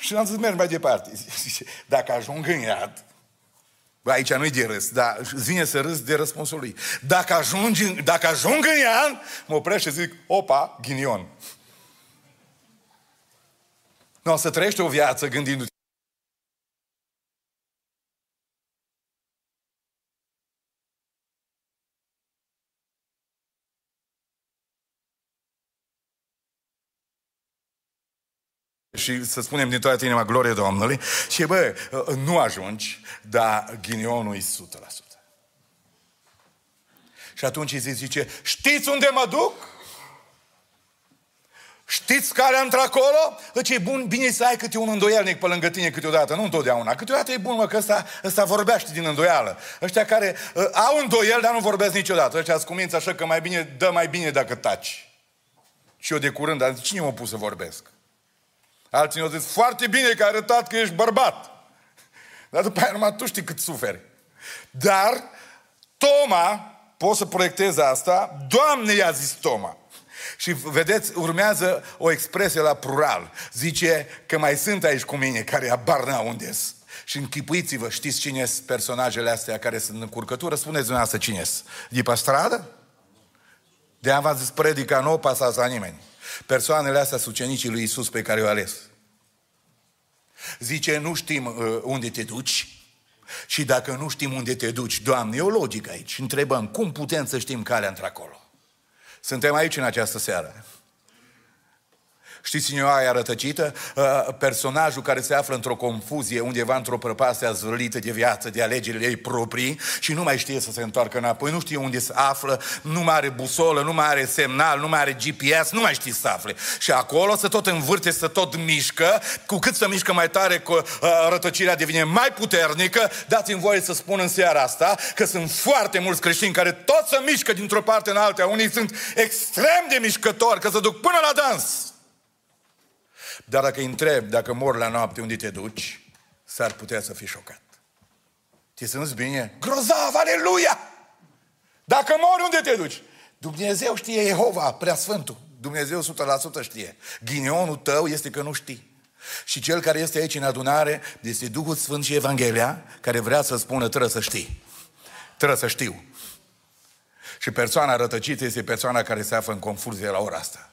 Și am zis, merg mai departe. Zice, dacă ajung în iad, Bă, aici nu-i de râs, dar vine să râs de răspunsul lui. Dacă ajung, dacă ajung în iad, mă opresc și zic, opa, ghinion. Nu, o să trăiești o viață gândindu-te și să spunem din toată inima glorie Domnului și bă, nu ajungi, dar ghinionul e 100%. Și atunci îi zice, știți unde mă duc? Știți care într-acolo? Deci e bun, bine să ai câte un îndoielnic pe lângă tine câteodată, nu întotdeauna. Câteodată e bun, mă, că ăsta, ăsta vorbește din îndoială. Ăștia care uh, au îndoiel, dar nu vorbesc niciodată. Ăștia cu așa că mai bine, dă mai bine dacă taci. Și eu de curând, dar cine m-a pus să vorbesc? Alții au zis, foarte bine că ai arătat că ești bărbat. Dar după aia numai tu știi cât suferi. Dar Toma, pot să proiectez asta, Doamne i-a zis Toma. Și vedeți, urmează o expresie la plural. Zice că mai sunt aici cu mine care abar n unde Și închipuiți-vă, știți cine sunt personajele astea care sunt în curcătură? Spuneți dumneavoastră cine sunt. De pe stradă? De-aia v-am zis, predica nu o pasați la nimeni. Persoanele astea sunt ucenicii lui Isus pe care i-au ales. Zice, nu știm uh, unde te duci, și dacă nu știm unde te duci, Doamne, e o logică aici. Întrebăm, cum putem să știm calea într-acolo? Suntem aici în această seară. Știți cine o aia rătăcită? Uh, personajul care se află într-o confuzie undeva într-o prăpastie azvârlită de viață, de alegerile ei proprii și nu mai știe să se întoarcă înapoi, nu știe unde se află, nu mai are busolă, nu mai are semnal, nu mai are GPS, nu mai știe să afle. Și acolo să tot învârte, să tot mișcă, cu cât să mișcă mai tare, cu, uh, rătăcirea devine mai puternică. Dați-mi voie să spun în seara asta că sunt foarte mulți creștini care tot să mișcă dintr-o parte în alta. Unii sunt extrem de mișcători, că se duc până la dans. Dar dacă îi întreb dacă mor la noapte unde te duci, s-ar putea să fii șocat. Te simți bine? Grozav, aleluia! Dacă mori, unde te duci? Dumnezeu știe Jehova, prea sfântul. Dumnezeu 100% știe. Ghinionul tău este că nu știi. Și cel care este aici în adunare este Duhul Sfânt și Evanghelia, care vrea să spună, trebuie să știi. Trebuie să știu. Și persoana rătăcită este persoana care se află în confuzie la ora asta.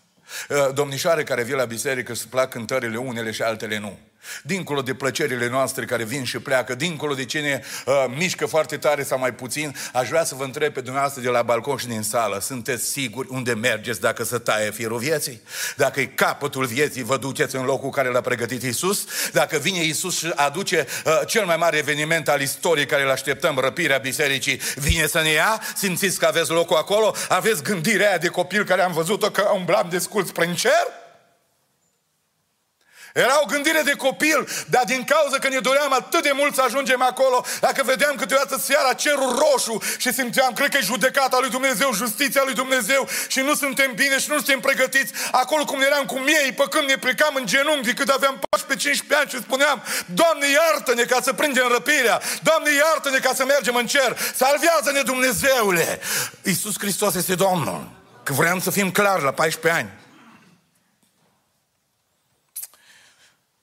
Uh, domnișoare care vin la biserică să plac cântările unele și altele nu. Dincolo de plăcerile noastre care vin și pleacă, dincolo de cine uh, mișcă foarte tare sau mai puțin, aș vrea să vă întreb pe dumneavoastră de la balcon și din sală, sunteți siguri unde mergeți dacă să taie firul vieții? Dacă e capătul vieții, vă duceți în locul care l-a pregătit Isus? Dacă vine Isus și aduce uh, cel mai mare eveniment al istoriei care îl așteptăm, răpirea bisericii, vine să ne ia? Simțiți că aveți locul acolo? Aveți gândirea aia de copil care am văzut-o că umblam de scurs prin cer? Era o gândire de copil, dar din cauza că ne doream atât de mult să ajungem acolo, dacă vedeam câteodată seara cerul roșu și simțeam, cred că e judecata lui Dumnezeu, justiția lui Dumnezeu și nu suntem bine și nu suntem pregătiți, acolo cum eram cu miei, pe când ne plecam în genunchi, cât aveam 14-15 ani și spuneam, Doamne iartă-ne ca să prindem răpirea, Doamne iartă-ne ca să mergem în cer, salvează-ne Dumnezeule! Iisus Hristos este Domnul. Că vreau să fim clari la 14 ani.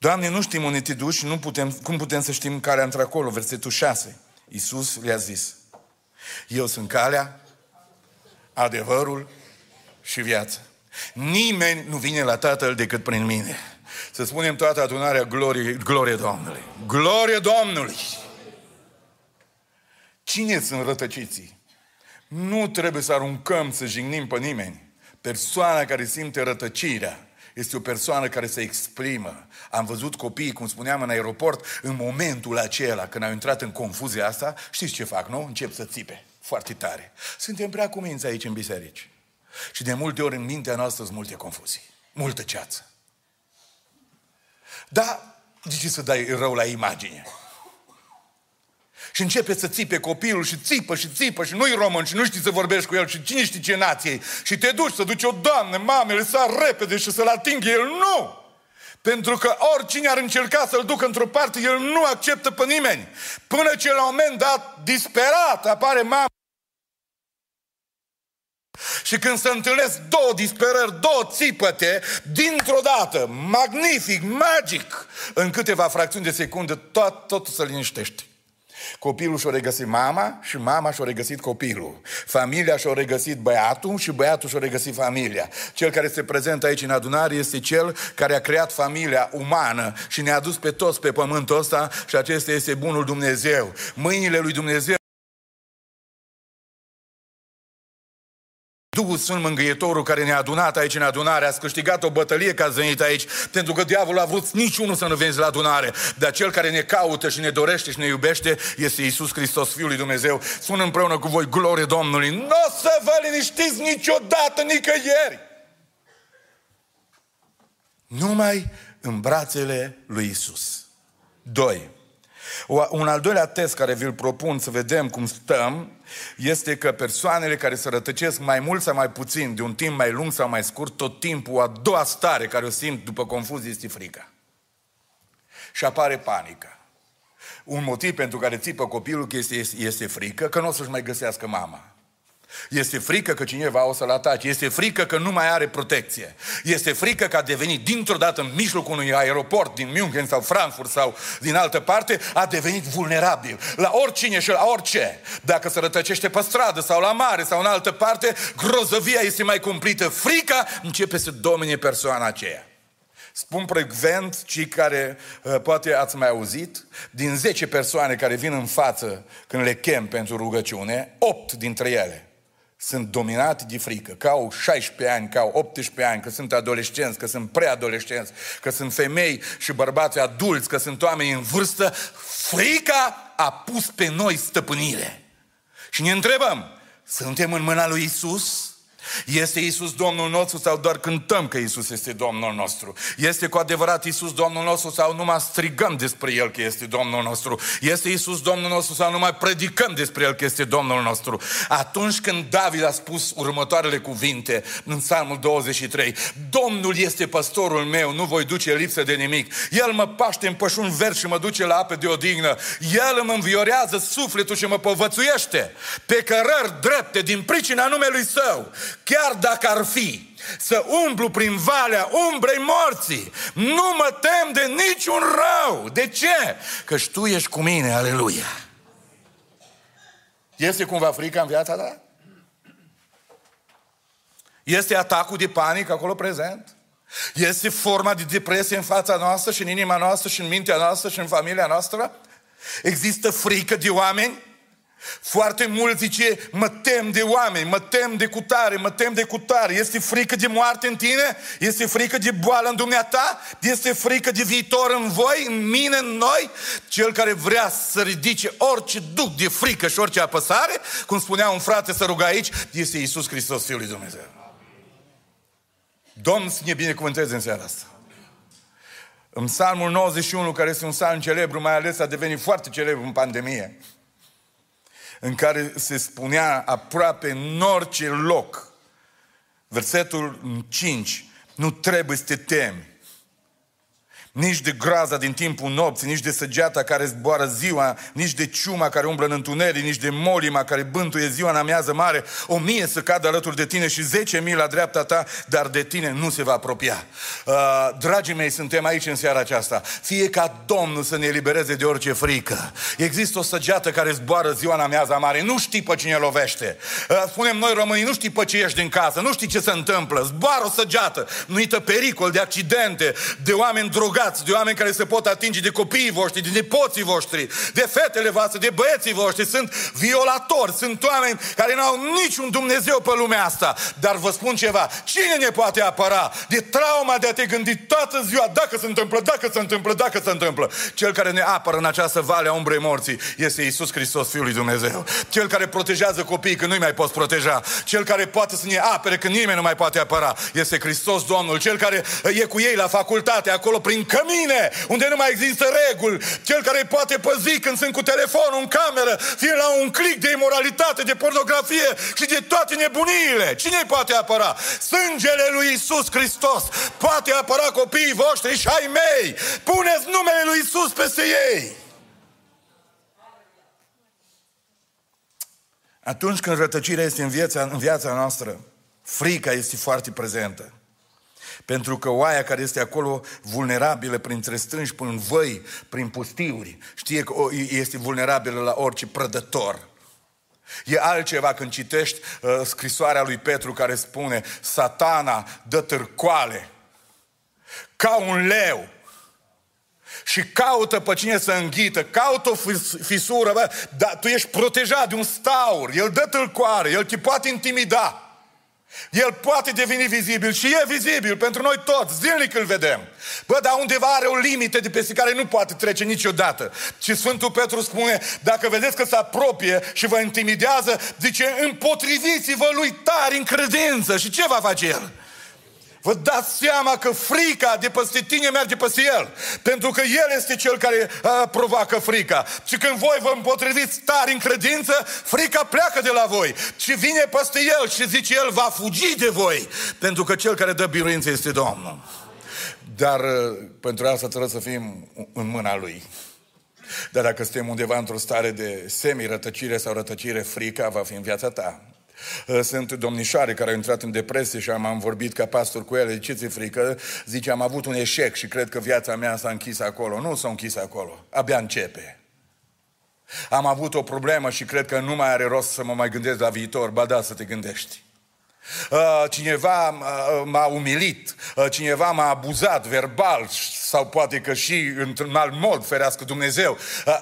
Doamne, nu știm unde te duci, nu putem, cum putem să știm care într-acolo? Versetul 6. Iisus le-a zis, eu sunt calea, adevărul și viața. Nimeni nu vine la Tatăl decât prin mine. Să spunem toată adunarea glorie, glorie Domnului. Glorie Domnului! Cine sunt rătăciții? Nu trebuie să aruncăm, să jignim pe nimeni. Persoana care simte rătăcirea este o persoană care se exprimă. Am văzut copiii, cum spuneam, în aeroport, în momentul acela, când au intrat în confuzia asta, știți ce fac, nu? Încep să țipe. Foarte tare. Suntem prea cuminți aici în biserici. Și de multe ori în mintea noastră sunt multe confuzii. Multă ceață. Da, de ce să dai rău la imagine? Și începe să țipe copilul și țipă și țipă și nu-i român și nu știi să vorbești cu el și cine știe ce nație și te duci să duci o doamnă, mamele, să repede și să-l atingă el. Nu! Pentru că oricine ar încerca să-l ducă într-o parte, el nu acceptă pe nimeni. Până ce la un moment dat, disperat, apare mama Și când se întâlnesc două disperări, două țipăte, dintr-o dată, magnific, magic, în câteva fracțiuni de secundă, tot, totul se liniștește. Copilul și-a regăsit mama și mama și-a regăsit copilul. Familia și-a regăsit băiatul și băiatul și-a regăsit familia. Cel care se prezentă aici în adunare este cel care a creat familia umană și ne-a dus pe toți pe pământul ăsta și acesta este bunul Dumnezeu. Mâinile lui Dumnezeu Duhul Sfânt Mângâietorul care ne-a adunat aici în adunare, a câștigat o bătălie ca venit aici, pentru că diavolul a vrut niciunul să nu vezi la adunare. Dar cel care ne caută și ne dorește și ne iubește este Isus Hristos, Fiul lui Dumnezeu. Spun împreună cu voi, glorie Domnului, nu o să vă liniștiți niciodată, nicăieri. Numai în brațele lui Isus. Doi. Un al doilea test care vi-l propun să vedem cum stăm este că persoanele care se rătăcesc mai mult sau mai puțin, de un timp mai lung sau mai scurt, tot timpul a doua stare care o simt după confuzie este frica. Și apare panică. Un motiv pentru care țipă copilul că este, este frică, că nu o să-și mai găsească mama. Este frică că cineva o să-l atace. Este frică că nu mai are protecție. Este frică că a devenit dintr-o dată în mijlocul unui aeroport din München sau Frankfurt sau din altă parte, a devenit vulnerabil. La oricine și la orice. Dacă se rătăcește pe stradă sau la mare sau în altă parte, grozăvia este mai cumplită. Frica începe să domine persoana aceea. Spun precvent, cei care uh, poate ați mai auzit, din 10 persoane care vin în față când le chem pentru rugăciune, 8 dintre ele sunt dominate de frică, că au 16 ani, că au 18 ani, că sunt adolescenți, că sunt preadolescenți, că sunt femei și bărbați adulți, că sunt oameni în vârstă, frica a pus pe noi stăpânire. Și ne întrebăm, suntem în mâna lui Isus? Este Isus Domnul nostru sau doar cântăm că Isus este Domnul nostru? Este cu adevărat Isus Domnul nostru sau numai strigăm despre El că este Domnul nostru? Este Isus Domnul nostru sau numai predicăm despre El că este Domnul nostru? Atunci când David a spus următoarele cuvinte în Psalmul 23, Domnul este păstorul meu, nu voi duce lipsă de nimic. El mă paște în pășun verde și mă duce la apă de odihnă. El îmi înviorează sufletul și mă povățuiește pe cărări drepte din pricina numelui Său chiar dacă ar fi să umblu prin valea umbrei morții, nu mă tem de niciun rău. De ce? Că Tu ești cu mine, aleluia. Este cumva frica în viața ta? Este atacul de panică acolo prezent? Este forma de depresie în fața noastră și în inima noastră și în mintea noastră și în familia noastră? Există frică de oameni? Foarte mulți zice, mă tem de oameni, mă tem de cutare, mă tem de cutare. Este frică de moarte în tine? Este frică de boală în dumneata? Este frică de viitor în voi, în mine, în noi? Cel care vrea să ridice orice duc de frică și orice apăsare, cum spunea un frate să ruga aici, este Iisus Hristos, Fiul lui Dumnezeu. Domnul să ne binecuvânteze în seara asta. În psalmul 91, care este un psalm celebru, mai ales a devenit foarte celebru în pandemie, în care se spunea aproape în orice loc, versetul 5, nu trebuie să te temi nici de groaza din timpul nopții, nici de săgeata care zboară ziua, nici de ciuma care umblă în întuneric, nici de molima care bântuie ziua în amiază mare, o mie să cadă alături de tine și zece mii la dreapta ta, dar de tine nu se va apropia. Uh, dragii mei, suntem aici în seara aceasta. Fie ca Domnul să ne elibereze de orice frică. Există o săgeată care zboară ziua în amiază mare, nu știi pe cine lovește. Uh, spunem noi românii, nu știi pe ce ești din casă, nu știi ce se întâmplă. Zboară o săgeată, nuită pericol de accidente, de oameni drogați, legați, de oameni care se pot atinge de copiii voștri, de nepoții voștri, de fetele voastre, de băieții voștri. Sunt violatori, sunt oameni care nu au niciun Dumnezeu pe lumea asta. Dar vă spun ceva, cine ne poate apăra de trauma de a te gândi toată ziua dacă se întâmplă, dacă se întâmplă, dacă se întâmplă? Cel care ne apără în această vale a umbrei morții este Isus Hristos, Fiul lui Dumnezeu. Cel care protejează copiii când nu-i mai poți proteja. Cel care poate să ne apere când nimeni nu mai poate apăra. Este Hristos Domnul. Cel care e cu ei la facultate, acolo prin cămine, unde nu mai există reguli, cel care îi poate păzi când sunt cu telefonul în cameră, fie la un click de imoralitate, de pornografie și de toate nebuniile. Cine îi poate apăra? Sângele lui Isus Hristos poate apăra copiii voștri și ai mei. Puneți numele lui Isus peste ei. Atunci când rătăcirea este în viața, în viața noastră, frica este foarte prezentă. Pentru că oaia care este acolo vulnerabilă printre strângi, prin văi, prin pustiuri, știe că este vulnerabilă la orice prădător. E altceva când citești uh, scrisoarea lui Petru care spune Satana dă târcoale ca un leu și caută pe cine să înghită, caută o fisură, bă, dar tu ești protejat de un staur, el dă tâlcoare, el te poate intimida. El poate deveni vizibil și e vizibil pentru noi toți, zilnic îl vedem. Bă, dar undeva are o limită de peste care nu poate trece niciodată. Și Sfântul Petru spune, dacă vedeți că se apropie și vă intimidează, zice, împotriviți-vă lui tari în credință. Și ce va face el? Vă dați seama că frica de peste tine merge peste el. Pentru că el este cel care uh, provoacă frica. Și când voi vă împotriviți tari în credință, frica pleacă de la voi. Și vine peste el și zice el va fugi de voi. Pentru că cel care dă biruință este Domnul. Dar uh, pentru asta trebuie să fim în mâna lui. Dar dacă suntem undeva într-o stare de semi-rătăcire sau rătăcire, frica va fi în viața ta. Uh, sunt domnișoare care au intrat în depresie și am, am vorbit ca pastor cu ele. Ce ți frică? Zice, am avut un eșec și cred că viața mea s-a închis acolo. Nu s-a închis acolo. Abia începe. Am avut o problemă și cred că nu mai are rost să mă mai gândesc la viitor. Ba da, să te gândești. Uh, cineva uh, m-a umilit, cineva m-a abuzat verbal sau poate că și într-un alt mod, ferească Dumnezeu.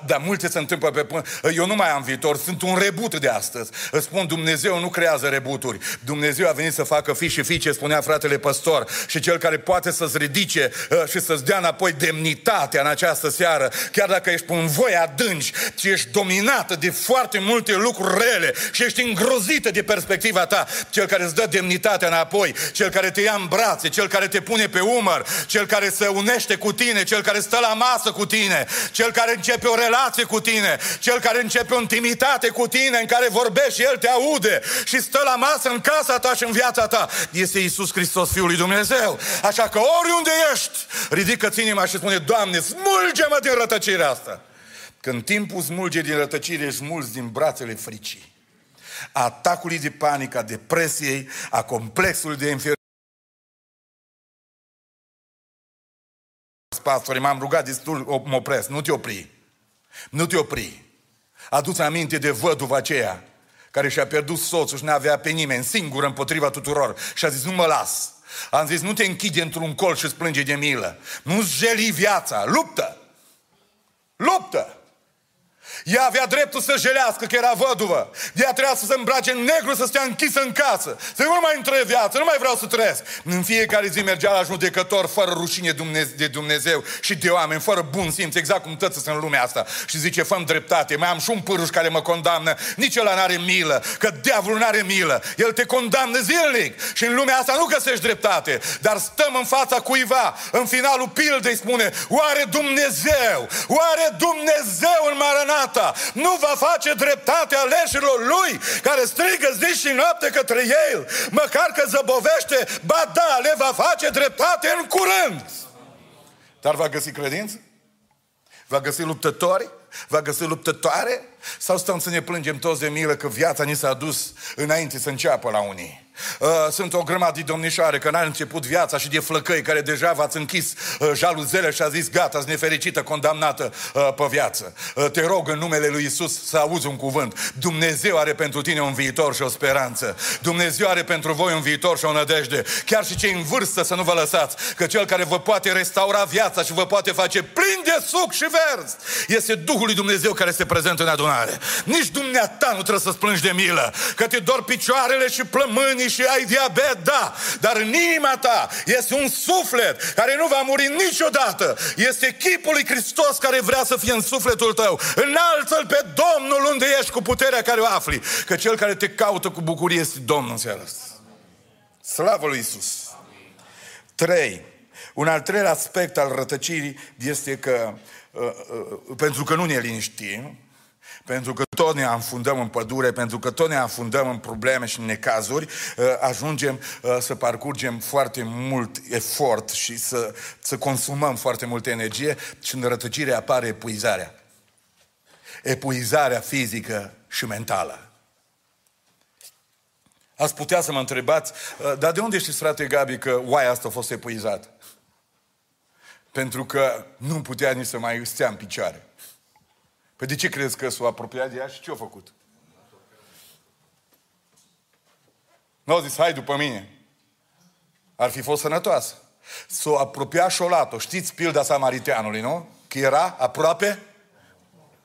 Dar multe se întâmplă pe până. Eu nu mai am viitor, sunt un rebut de astăzi. Îți spun, Dumnezeu nu creează rebuturi. Dumnezeu a venit să facă fi și fiice, spunea fratele păstor, și cel care poate să-ți ridice și să-ți dea înapoi demnitatea în această seară, chiar dacă ești în voi adânci și ești dominată de foarte multe lucruri rele și ești îngrozită de perspectiva ta, cel care îți dă demnitatea înapoi, cel care te ia în brațe, cel care te pune pe umăr, cel care se unește cu tine, cel care stă la masă cu tine, cel care începe o relație cu tine, cel care începe o intimitate cu tine, în care vorbești și El te aude și stă la masă în casa ta și în viața ta. Este Iisus Hristos, Fiul lui Dumnezeu. Așa că oriunde ești, ridică-ți inima și spune, Doamne, smulge-mă din rătăcirea asta. Când timpul smulge din rătăcire, smulgi din brațele fricii atacului de panică, a depresiei, a complexului de inferioritate. Pastore, m-am rugat destul, mă opresc, nu te opri. Nu te opri. Adu-ți aminte de văduva aceea care și-a pierdut soțul și n-avea pe nimeni, singură împotriva tuturor. Și a zis, nu mă las. Am zis, nu te închide într-un colț și îți plânge de milă. Nu-ți jeli viața. Luptă! Luptă! Ea avea dreptul să jelească, că era văduvă. Ea trebuia să se îmbrace în negru, să stea închisă în casă. Să nu mai între viață, nu mai vreau să trăiesc. În fiecare zi mergea la judecător fără rușine de Dumnezeu și de oameni, fără bun simț, exact cum tăți sunt în lumea asta. Și zice, făm dreptate, mai am și un pârâș care mă condamnă. Nici ăla n-are milă, că diavolul n-are milă. El te condamnă zilnic. Și în lumea asta nu găsești dreptate. Dar stăm în fața cuiva, în finalul pildei spune, oare Dumnezeu, oare Dumnezeu în Maranat gata, nu va face dreptate aleșilor lui, care strigă zi și noapte către el, măcar că zăbovește, ba da, le va face dreptate în curând. Dar va găsi credință? Va găsi luptători? Va găsi luptătoare? Sau stăm să ne plângem toți de milă că viața ni s-a dus înainte să înceapă la unii? Uh, sunt o grămadă de domnișoare că n-a început viața și de flăcăi care deja v-ați închis uh, jaluzele și a zis gata, sunt nefericită, condamnată uh, pe viață. Uh, te rog în numele lui Isus să auzi un cuvânt. Dumnezeu are pentru tine un viitor și o speranță. Dumnezeu are pentru voi un viitor și o nădejde. Chiar și cei în vârstă să nu vă lăsați, că cel care vă poate restaura viața și vă poate face plin de suc și verzi este Duhul lui Dumnezeu care este prezent în adunare. Nici dumneata nu trebuie să-ți plângi de milă, că te dor picioarele și plămânii și ai diabet, da, dar în inima ta este un suflet care nu va muri niciodată. Este chipul lui Hristos care vrea să fie în sufletul tău. Înalță-L pe Domnul unde ești cu puterea care o afli. Că cel care te caută cu bucurie este Domnul în seara asta. Slavă lui Isus. Trei. Un al treilea aspect al rătăcirii este că, uh, uh, pentru că nu ne liniștim, pentru că tot ne afundăm în pădure, pentru că tot ne afundăm în probleme și în necazuri, uh, ajungem uh, să parcurgem foarte mult efort și să, să consumăm foarte multă energie și în rătăcire apare epuizarea. Epuizarea fizică și mentală. Ați putea să mă întrebați, uh, dar de unde știți, frate Gabi, că oaia asta a fost epuizată? Pentru că nu putea nici să mai stea în picioare. Păi de ce crezi că s-a apropiat de ea și ce a făcut? Nu au zis, hai după mine. Ar fi fost sănătoasă. S-a apropiat și o luat-o. Știți pilda samariteanului, nu? Că era aproape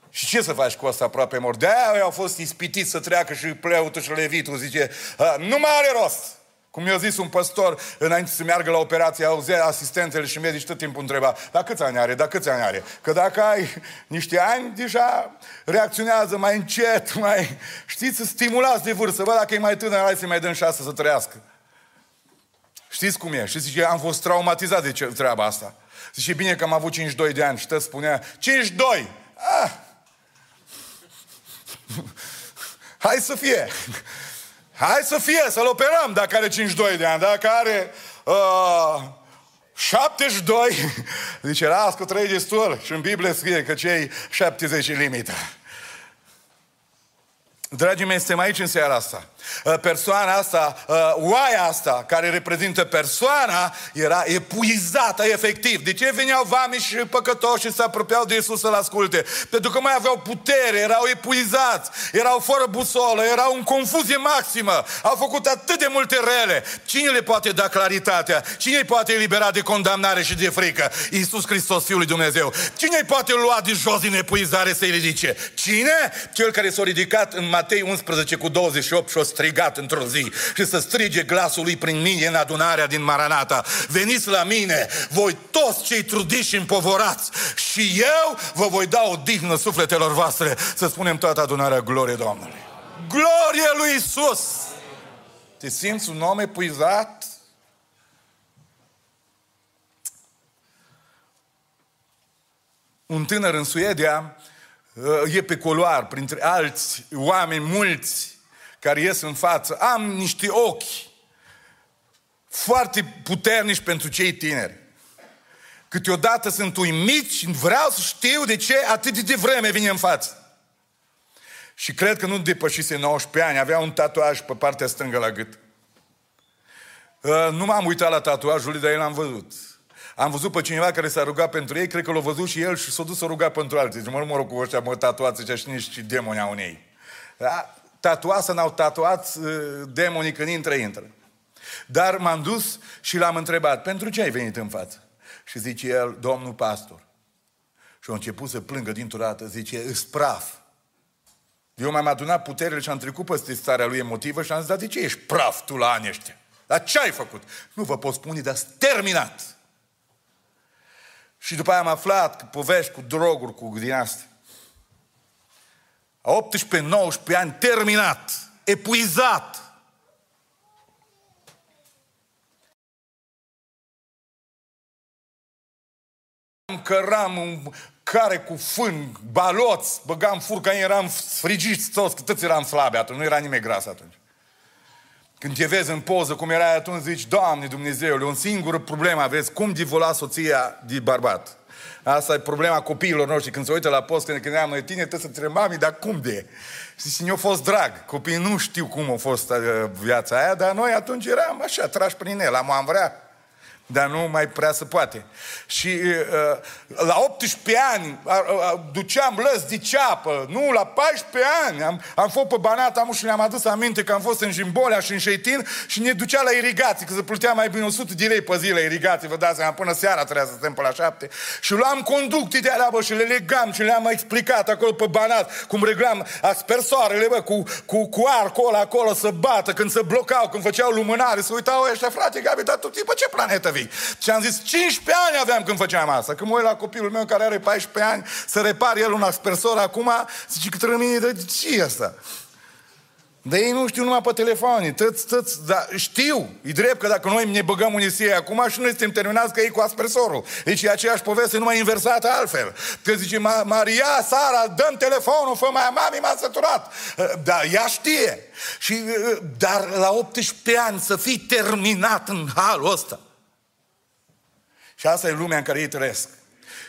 și ce să faci cu asta aproape mor? De-aia au fost ispitiți să treacă și preotul și levitul. Zice, nu mai are rost. Cum mi-a zis un păstor înainte să meargă la operație, auzea asistentele și medici tot timpul întreba, dar câți ani are, dar câți ani are? Că dacă ai niște ani, deja reacționează mai încet, mai, știți, stimulați de vârstă. Bă, dacă e mai tânăr, hai să mai dăm șase să trăiască. Știți cum e? Și zice, am fost traumatizat de treaba asta. Zice, bine că am avut 52 de ani și tot spunea, 52! Ah! Hai să fie! Hai să fie, să-l operăm dacă are 52 de ani, dacă are uh, 72, zice, las cu trei destul. Și în Biblie scrie că cei 70 limita. Dragii mei, suntem aici în seara asta. Uh, persoana asta, uh, oaia asta, care reprezintă persoana, era epuizată efectiv. De ce veneau vami și păcătoși și se apropiau de Isus să-L asculte? Pentru că mai aveau putere, erau epuizați, erau fără busolă, erau în confuzie maximă, au făcut atât de multe rele. Cine le poate da claritatea? Cine îi poate elibera de condamnare și de frică? Iisus Hristos, Fiul lui Dumnezeu. Cine îi poate lua de jos din epuizare să-i ridice? Cine? Cel care s-a ridicat în Matei 11 cu 28 și o strigat într-o zi și să strige glasul lui prin mine în adunarea din Maranata. Veniți la mine, voi toți cei trudiși și împovorați și eu vă voi da o dignă sufletelor voastre. Să spunem toată adunarea glorie Domnului. Glorie lui Isus! Te simți un om epuizat? Un tânăr în Suedia uh, e pe coloar printre alți oameni mulți care ies în față, am niște ochi foarte puternici pentru cei tineri. Câteodată sunt uimit și vreau să știu de ce atât de vreme vine în față. Și cred că nu depășise 19 ani, avea un tatuaj pe partea stângă la gât. Uh, nu m-am uitat la tatuajul lui, dar el l-am văzut. Am văzut pe cineva care s-a rugat pentru ei, cred că l-a văzut și el și s-a dus să ruga pentru alții. Deci mă, nu mă rog cu ăștia, mă, tatuați ăștia și nici demoni au în ei. Da? Tatua să n-au tatuat uh, demonii când intră, intră. Dar m-am dus și l-am întrebat, pentru ce ai venit în față? Și zice el, domnul pastor. Și a început să plângă dintr-o dată, zice, îs praf. Eu m-am adunat puterile și am trecut peste starea lui emotivă și am zis, dar de ce ești praf tu la anii ăștia? Dar ce ai făcut? Nu vă pot spune, dar terminat. Și după aia am aflat povești cu droguri, cu din astea. 18-19 ani, terminat, epuizat. Căram un care cu fân, baloți, băgam furca, eram frigiți toți, toți eram slabe atunci, nu era nimeni gras atunci. Când te vezi în poză cum erai atunci, zici, Doamne Dumnezeule, o singură problemă aveți, cum divula soția de bărbat. Asta e problema copiilor noștri. Când se uită la post, când, când eram noi tine, trebuie să întreb, mami, dar cum de? Și mi-a fost drag. Copiii nu știu cum a fost uh, viața aia, dar noi atunci eram așa, trași prin el. Am, am vrea dar nu mai prea se poate. Și uh, la 18 ani uh, uh, duceam lăs de ceapă, nu, la 14 ani am, am fost pe Banat, am și ne-am adus aminte că am fost în Jimbolea și în Șeitin și ne ducea la irigații, că se plătea mai bine 100 de lei pe zi la irigații, vă dați seama, până seara trebuia să stăm pe la 7. Și luam conducte de alea, bă, și le legam și le-am explicat acolo pe Banat, cum reglam aspersoarele, bă, cu, cu, cu arcul ăla acolo să bată, când se blocau, când făceau lumânare, să uitau ăștia, frate, Gabi, dar tu, pe ce planetă vii? Și am zis, 15 ani aveam când făceam asta. Când mă uit la copilul meu care are 14 ani, să repare el un aspersor acum, zice că trebuie de ce e asta? Dar ei nu știu numai pe telefoane, tăți, tăți, dar știu, e drept că dacă noi ne băgăm în isie acum și noi suntem terminați că ei cu aspersorul. Deci e aceeași poveste, numai inversată altfel. Că zice, Maria, Sara, dăm telefonul, fă mai mami, m-a săturat. Dar ea știe. Și, dar la 18 ani să fii terminat în halul ăsta. Și asta e lumea în care ei trăiesc.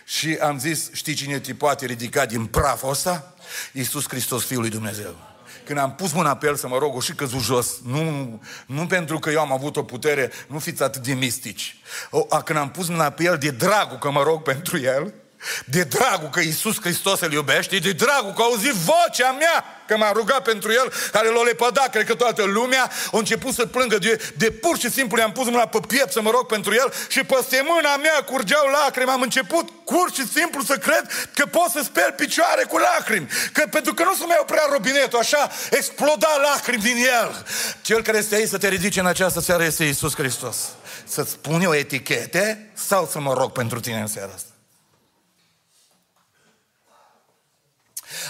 Și am zis, știi cine te poate ridica din praful ăsta? Iisus Hristos, Fiul lui Dumnezeu când am pus mâna pe el să mă rog, o și căzut jos. Nu, nu pentru că eu am avut o putere, nu fiți atât de mistici. O, a, când am pus mâna pe el, de dragul că mă rog pentru el, de dragul că Iisus Hristos îl iubește, de dragul că a auzit vocea mea, că m-a rugat pentru el, care l-a lepădat, cred că toată lumea, a început să plângă de, de pur și simplu i-am pus mâna pe piept să mă rog pentru el și peste mâna mea curgeau lacrimi. Am început pur și simplu să cred că pot să speli picioare cu lacrimi. Că, pentru că nu se mai oprea robinetul, așa exploda lacrimi din el. Cel care este aici să te ridice în această seară este Iisus Hristos. Să-ți spune o etichete sau să mă rog pentru tine în seara asta.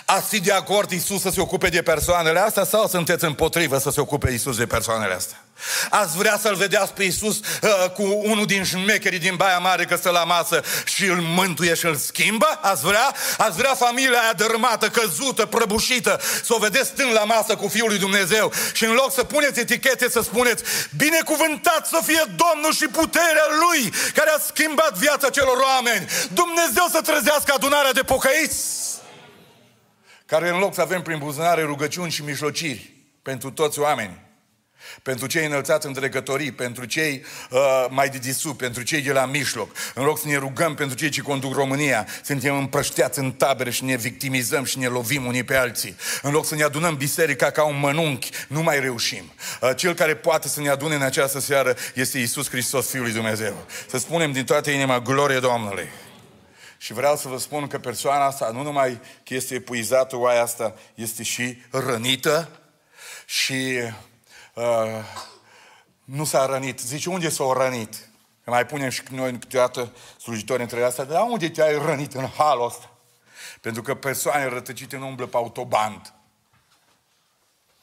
Ați fi de acord Iisus să se ocupe de persoanele astea sau sunteți împotrivă să se ocupe Iisus de persoanele astea? Ați vrea să-L vedeați pe Iisus uh, cu unul din șmecherii din Baia Mare că stă la masă și îl mântuie și îl schimbă? Ați vrea? Ați vrea familia aia dărâmată, căzută, prăbușită, să o vedeți stând la masă cu Fiul lui Dumnezeu și în loc să puneți etichete să spuneți binecuvântat să fie Domnul și puterea Lui care a schimbat viața celor oameni. Dumnezeu să trezească adunarea de pocăiți care în loc să avem prin buzunare rugăciuni și mijlociri pentru toți oamenii, pentru cei înălțați în dregătorii, pentru cei uh, mai de disub, pentru cei de la mijloc. În loc să ne rugăm pentru cei ce conduc România, suntem împrășteați în tabere și ne victimizăm și ne lovim unii pe alții. În loc să ne adunăm biserica ca un mănunchi, nu mai reușim. Uh, cel care poate să ne adune în această seară este Isus Hristos, Fiul lui Dumnezeu. Să spunem din toată inima, glorie Domnului! Și vreau să vă spun că persoana asta nu numai că este epuizată, oaia asta este și rănită și uh, nu s-a rănit. Zice, unde s-a rănit? Că mai punem și noi câteodată slujitori între astea, dar unde te-ai rănit în halul ăsta? Pentru că persoane rătăcite nu umblă pe autoband.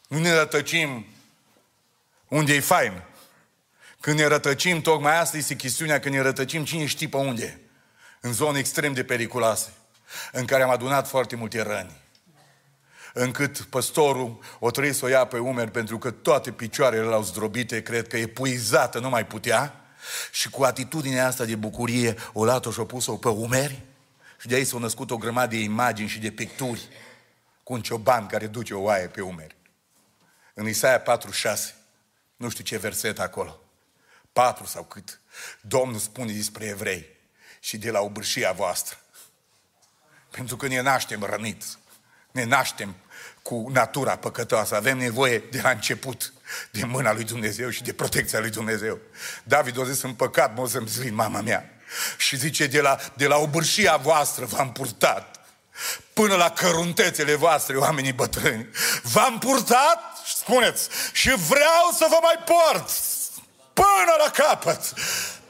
Nu ne rătăcim unde e fain. Când ne rătăcim, tocmai asta este chestiunea, când ne rătăcim, cine știe pe unde în zone extrem de periculoase, în care am adunat foarte multe răni. Încât păstorul o trebuie să o ia pe umeri pentru că toate picioarele l-au zdrobite, cred că e puizată, nu mai putea. Și cu atitudinea asta de bucurie, o luat-o și-o pus-o pe umeri și de aici s-au născut o grămadă de imagini și de picturi cu un cioban care duce o oaie pe umeri. În Isaia 46, nu știu ce verset acolo, 4 sau cât, Domnul spune despre evrei, și de la obârșia voastră. Pentru că ne naștem răniți, ne naștem cu natura păcătoasă, avem nevoie de la început de mâna lui Dumnezeu și de protecția lui Dumnezeu. David a zis, în păcat mă să-mi zvin mama mea. Și zice, de la, de la obârșia voastră v-am purtat până la căruntețele voastre, oamenii bătrâni. V-am purtat, spuneți, și vreau să vă mai port până la capăt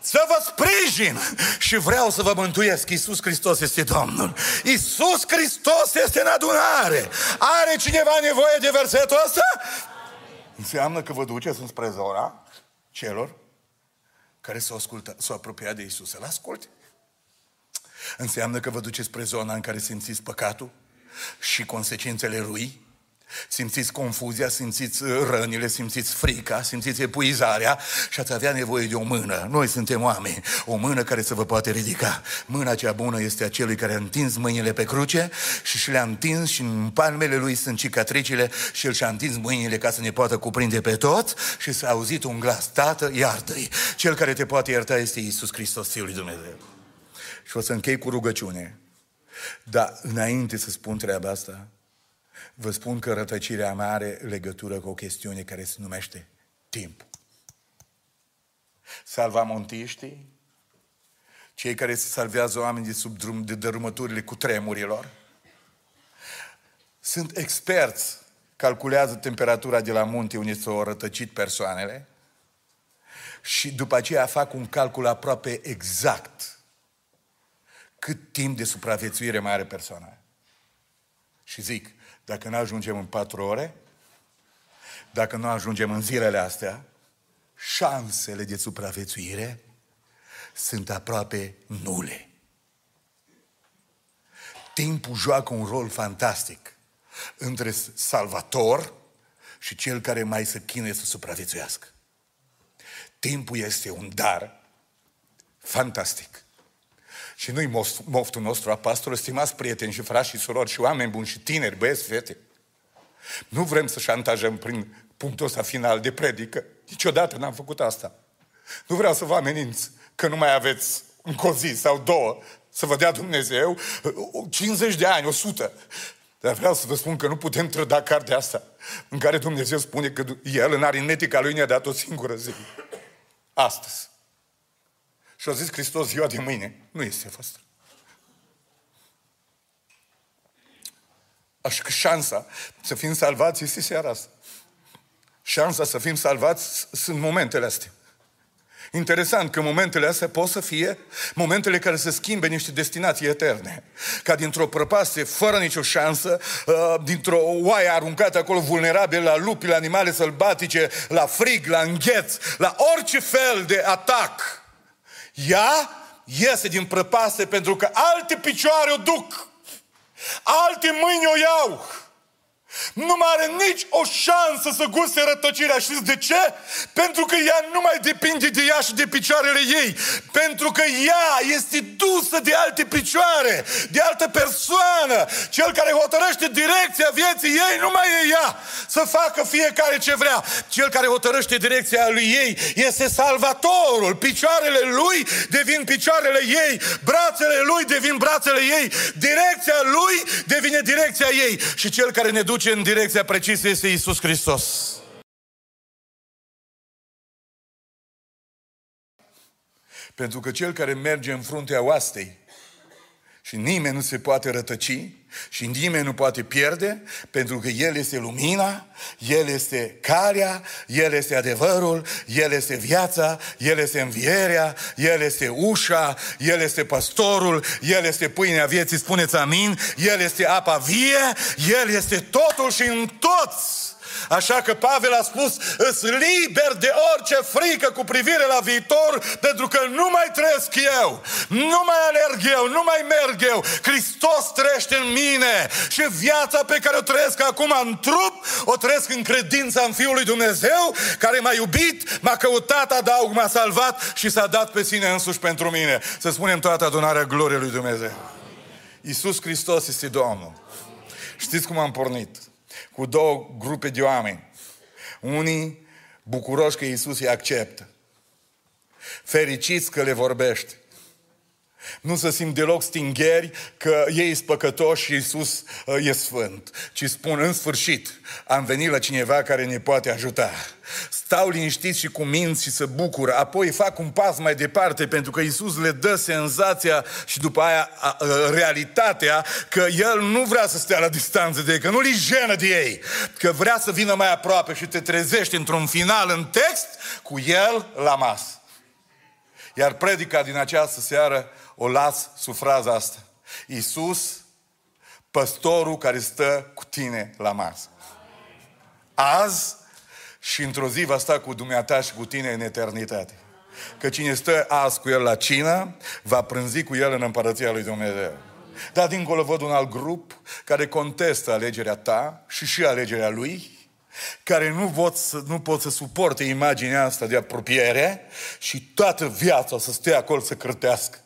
să vă sprijin și vreau să vă mântuiesc. Iisus Hristos este Domnul. Iisus Hristos este în adunare. Are cineva nevoie de versetul ăsta? Înseamnă că vă duceți înspre zona celor care s-au, ascultat, s-au apropiat de Iisus. Să-L asculte. Înseamnă că vă duceți spre zona în care simțiți păcatul și consecințele lui Simțiți confuzia, simțiți uh, rănile, simțiți frica, simțiți epuizarea și ați avea nevoie de o mână. Noi suntem oameni. O mână care să vă poate ridica. Mâna cea bună este a celui care a întins mâinile pe cruce și și le-a întins și în palmele lui sunt cicatricile și el și-a întins mâinile ca să ne poată cuprinde pe tot și s-a auzit un glas, Tată, iartă-i. Cel care te poate ierta este Iisus Hristos, Fiul lui Dumnezeu. Și o să închei cu rugăciune. Dar înainte să spun treaba asta, Vă spun că rătăcirea mea are legătură cu o chestiune care se numește timp. Salvamontiștii, cei care se salvează oameni de sub drum, de dărâmăturile cu tremurilor, sunt experți, calculează temperatura de la munte unde s-au rătăcit persoanele și după aceea fac un calcul aproape exact cât timp de supraviețuire mai are persoana. Și zic, dacă nu ajungem în patru ore, dacă nu ajungem în zilele astea, șansele de supraviețuire sunt aproape nule. Timpul joacă un rol fantastic între salvator și cel care mai se chinuie să supraviețuiască. Timpul este un dar fantastic. Și nu-i moftul nostru a pastorului, stimați prieteni și frați și surori și oameni buni și tineri, băieți, fete. Nu vrem să șantajăm prin punctul ăsta final de predică. Niciodată n-am făcut asta. Nu vreau să vă ameninț că nu mai aveți încă o zi sau două să vă dea Dumnezeu 50 de ani, 100. Dar vreau să vă spun că nu putem trăda cartea asta în care Dumnezeu spune că El în aritmetica Lui ne-a dat o singură zi. Astăzi. Și a zis Hristos ziua de mâine. Nu este fost. Așa că șansa să fim salvați este seara asta. Șansa să fim salvați sunt momentele astea. Interesant că momentele astea pot să fie momentele care să schimbe niște destinații eterne. Ca dintr-o prăpastie fără nicio șansă, uh, dintr-o oaie aruncată acolo vulnerabil la lupi, la animale sălbatice, la frig, la îngheț, la orice fel de atac. Ea iese din prăpastie pentru că alte picioare o duc, alte mâini o iau. Nu mai are nici o șansă să guste rătăcirea. Știți de ce? Pentru că ea nu mai depinde de ea și de picioarele ei. Pentru că ea este dusă de alte picioare, de altă persoană. Cel care hotărăște direcția vieții ei nu mai e ea să facă fiecare ce vrea. Cel care hotărăște direcția lui ei este salvatorul. Picioarele lui devin picioarele ei, brațele lui devin brațele ei, direcția lui devine direcția ei. Și cel care ne duce duce în direcția precisă este Isus Hristos. Pentru că cel care merge în fruntea oastei și nimeni nu se poate rătăci și nimeni nu poate pierde, pentru că El este lumina, El este calea, El este adevărul, El este viața, El este învierea, El este ușa, El este pastorul, El este pâinea vieții, spuneți amin, El este apa vie, El este totul și în toți. Așa că Pavel a spus, îs liber de orice frică cu privire la viitor, pentru că nu mai trăiesc eu, nu mai alerg eu, nu mai merg eu. Hristos trăiește în mine și viața pe care o trăiesc acum în trup, o trăiesc în credința în Fiul lui Dumnezeu, care m-a iubit, m-a căutat, adaug, m-a salvat și s-a dat pe sine însuși pentru mine. Să spunem toată adunarea gloriei lui Dumnezeu. Iisus Hristos este Domnul. Știți cum am pornit? Cu două grupe de oameni. Unii bucuroși că Iisus îi acceptă. Fericiți că le vorbește. Nu să simt deloc stingheri că ei sunt păcătoși și Iisus uh, e sfânt, ci spun în sfârșit, am venit la cineva care ne poate ajuta. Stau liniștiți și cu minți și se bucură, apoi fac un pas mai departe pentru că Iisus le dă senzația și după aia a, a, realitatea că El nu vrea să stea la distanță de ei, că nu-li jenă de ei, că vrea să vină mai aproape și te trezești într-un final în text cu El la masă. Iar predica din această seară o las sub fraza asta. Iisus, păstorul care stă cu tine la masă. Azi și într-o zi va sta cu dumneata și cu tine în eternitate. Că cine stă azi cu el la cină, va prânzi cu el în împărăția lui Dumnezeu. Dar dincolo văd un alt grup care contestă alegerea ta și și alegerea lui, care nu pot, să, nu pot să suporte imaginea asta de apropiere și toată viața o să stea acolo să cârtească.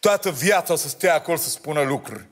Toată viața o să stea acolo să spună lucruri.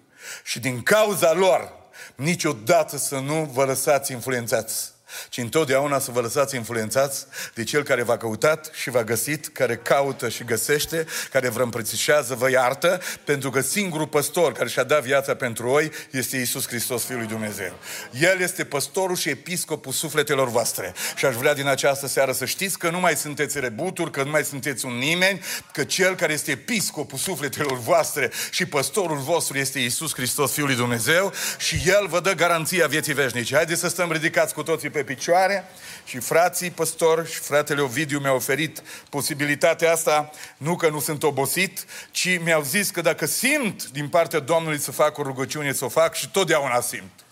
Și din cauza lor, niciodată să nu vă lăsați influențați ci întotdeauna să vă lăsați influențați de cel care v-a căutat și v-a găsit, care caută și găsește, care vă împrățișează, vă iartă, pentru că singurul păstor care și-a dat viața pentru voi este Isus Hristos, Fiul lui Dumnezeu. El este păstorul și episcopul sufletelor voastre. Și aș vrea din această seară să știți că nu mai sunteți rebuturi, că nu mai sunteți un nimeni, că cel care este episcopul sufletelor voastre și păstorul vostru este Isus Hristos, Fiul lui Dumnezeu și El vă dă garanția vieții veșnice. Haideți să stăm ridicați cu toții pe picioare și frații păstori și fratele Ovidiu mi-au oferit posibilitatea asta, nu că nu sunt obosit, ci mi-au zis că dacă simt din partea Domnului să fac o rugăciune, să o fac și totdeauna simt.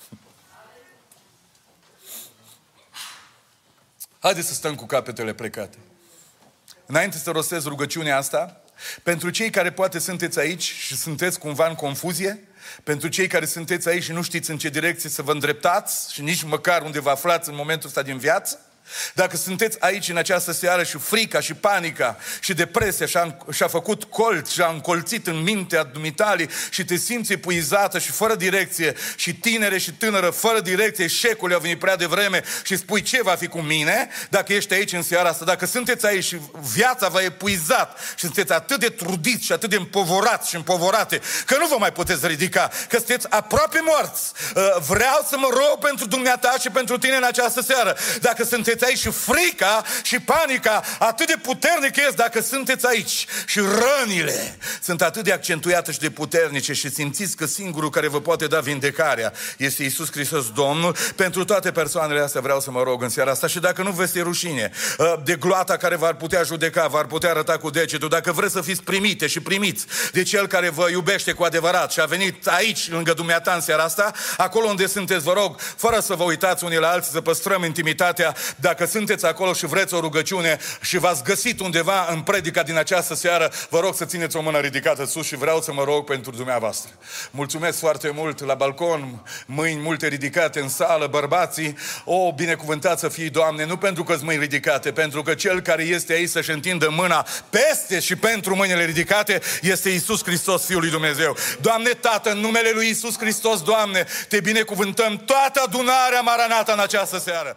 Haideți să stăm cu capetele plecate. Înainte să rostez rugăciunea asta, pentru cei care poate sunteți aici și sunteți cumva în confuzie, pentru cei care sunteți aici și nu știți în ce direcție să vă îndreptați și nici măcar unde vă aflați în momentul ăsta din viață, Dacă sunteți aici în această seară și frica și panica și depresia și-a, și-a făcut colț și-a încolțit în mintea dumitali și te simți epuizată și fără direcție și tinere și tânără fără direcție, șecul a venit prea devreme și spui ce va fi cu mine dacă ești aici în seara asta, dacă sunteți aici și viața v-a epuizat și sunteți atât de trudiți și atât de împovorați și împovorate că nu vă mai puteți ridica, că sunteți aproape morți. Uh, vreau să mă rog pentru dumneata și pentru tine în această seară. Dacă sunteți aici și frica și panica atât de puternică este dacă sunteți aici și rănile sunt atât de accentuate și de puternice și simțiți că singurul care vă poate da vindecarea este Isus Hristos Domnul, pentru toate persoanele astea vreau să mă rog în seara asta și dacă nu veți rușine uh, de gloata care v-ar putea judeca, v-ar putea arăta cu degetul, dacă vreți să fiți primite și primiți de Cel care vă iubește cu adevărat și a venit aici lângă dumneata în seara asta, acolo unde sunteți, vă rog, fără să vă uitați unii la alții, să păstrăm intimitatea, dacă sunteți acolo și vreți o rugăciune și v-ați găsit undeva în predica din această seară, vă rog să țineți o mână ridicată sus și vreau să mă rog pentru dumneavoastră. Mulțumesc foarte mult la balcon, mâini multe ridicate în sală, bărbații, o, binecuvântat să fii, Doamne, nu pentru că-ți mâini ridicate, pentru că Cel care este aici să-și întindă mâna peste și pentru mâinile ridicate este Isus Hristos, Fiul lui Dumnezeu. Doamne, Tată, în numele lui Isus Hristos, Doamne, te binecuvântăm toată adunarea maranată în această seară.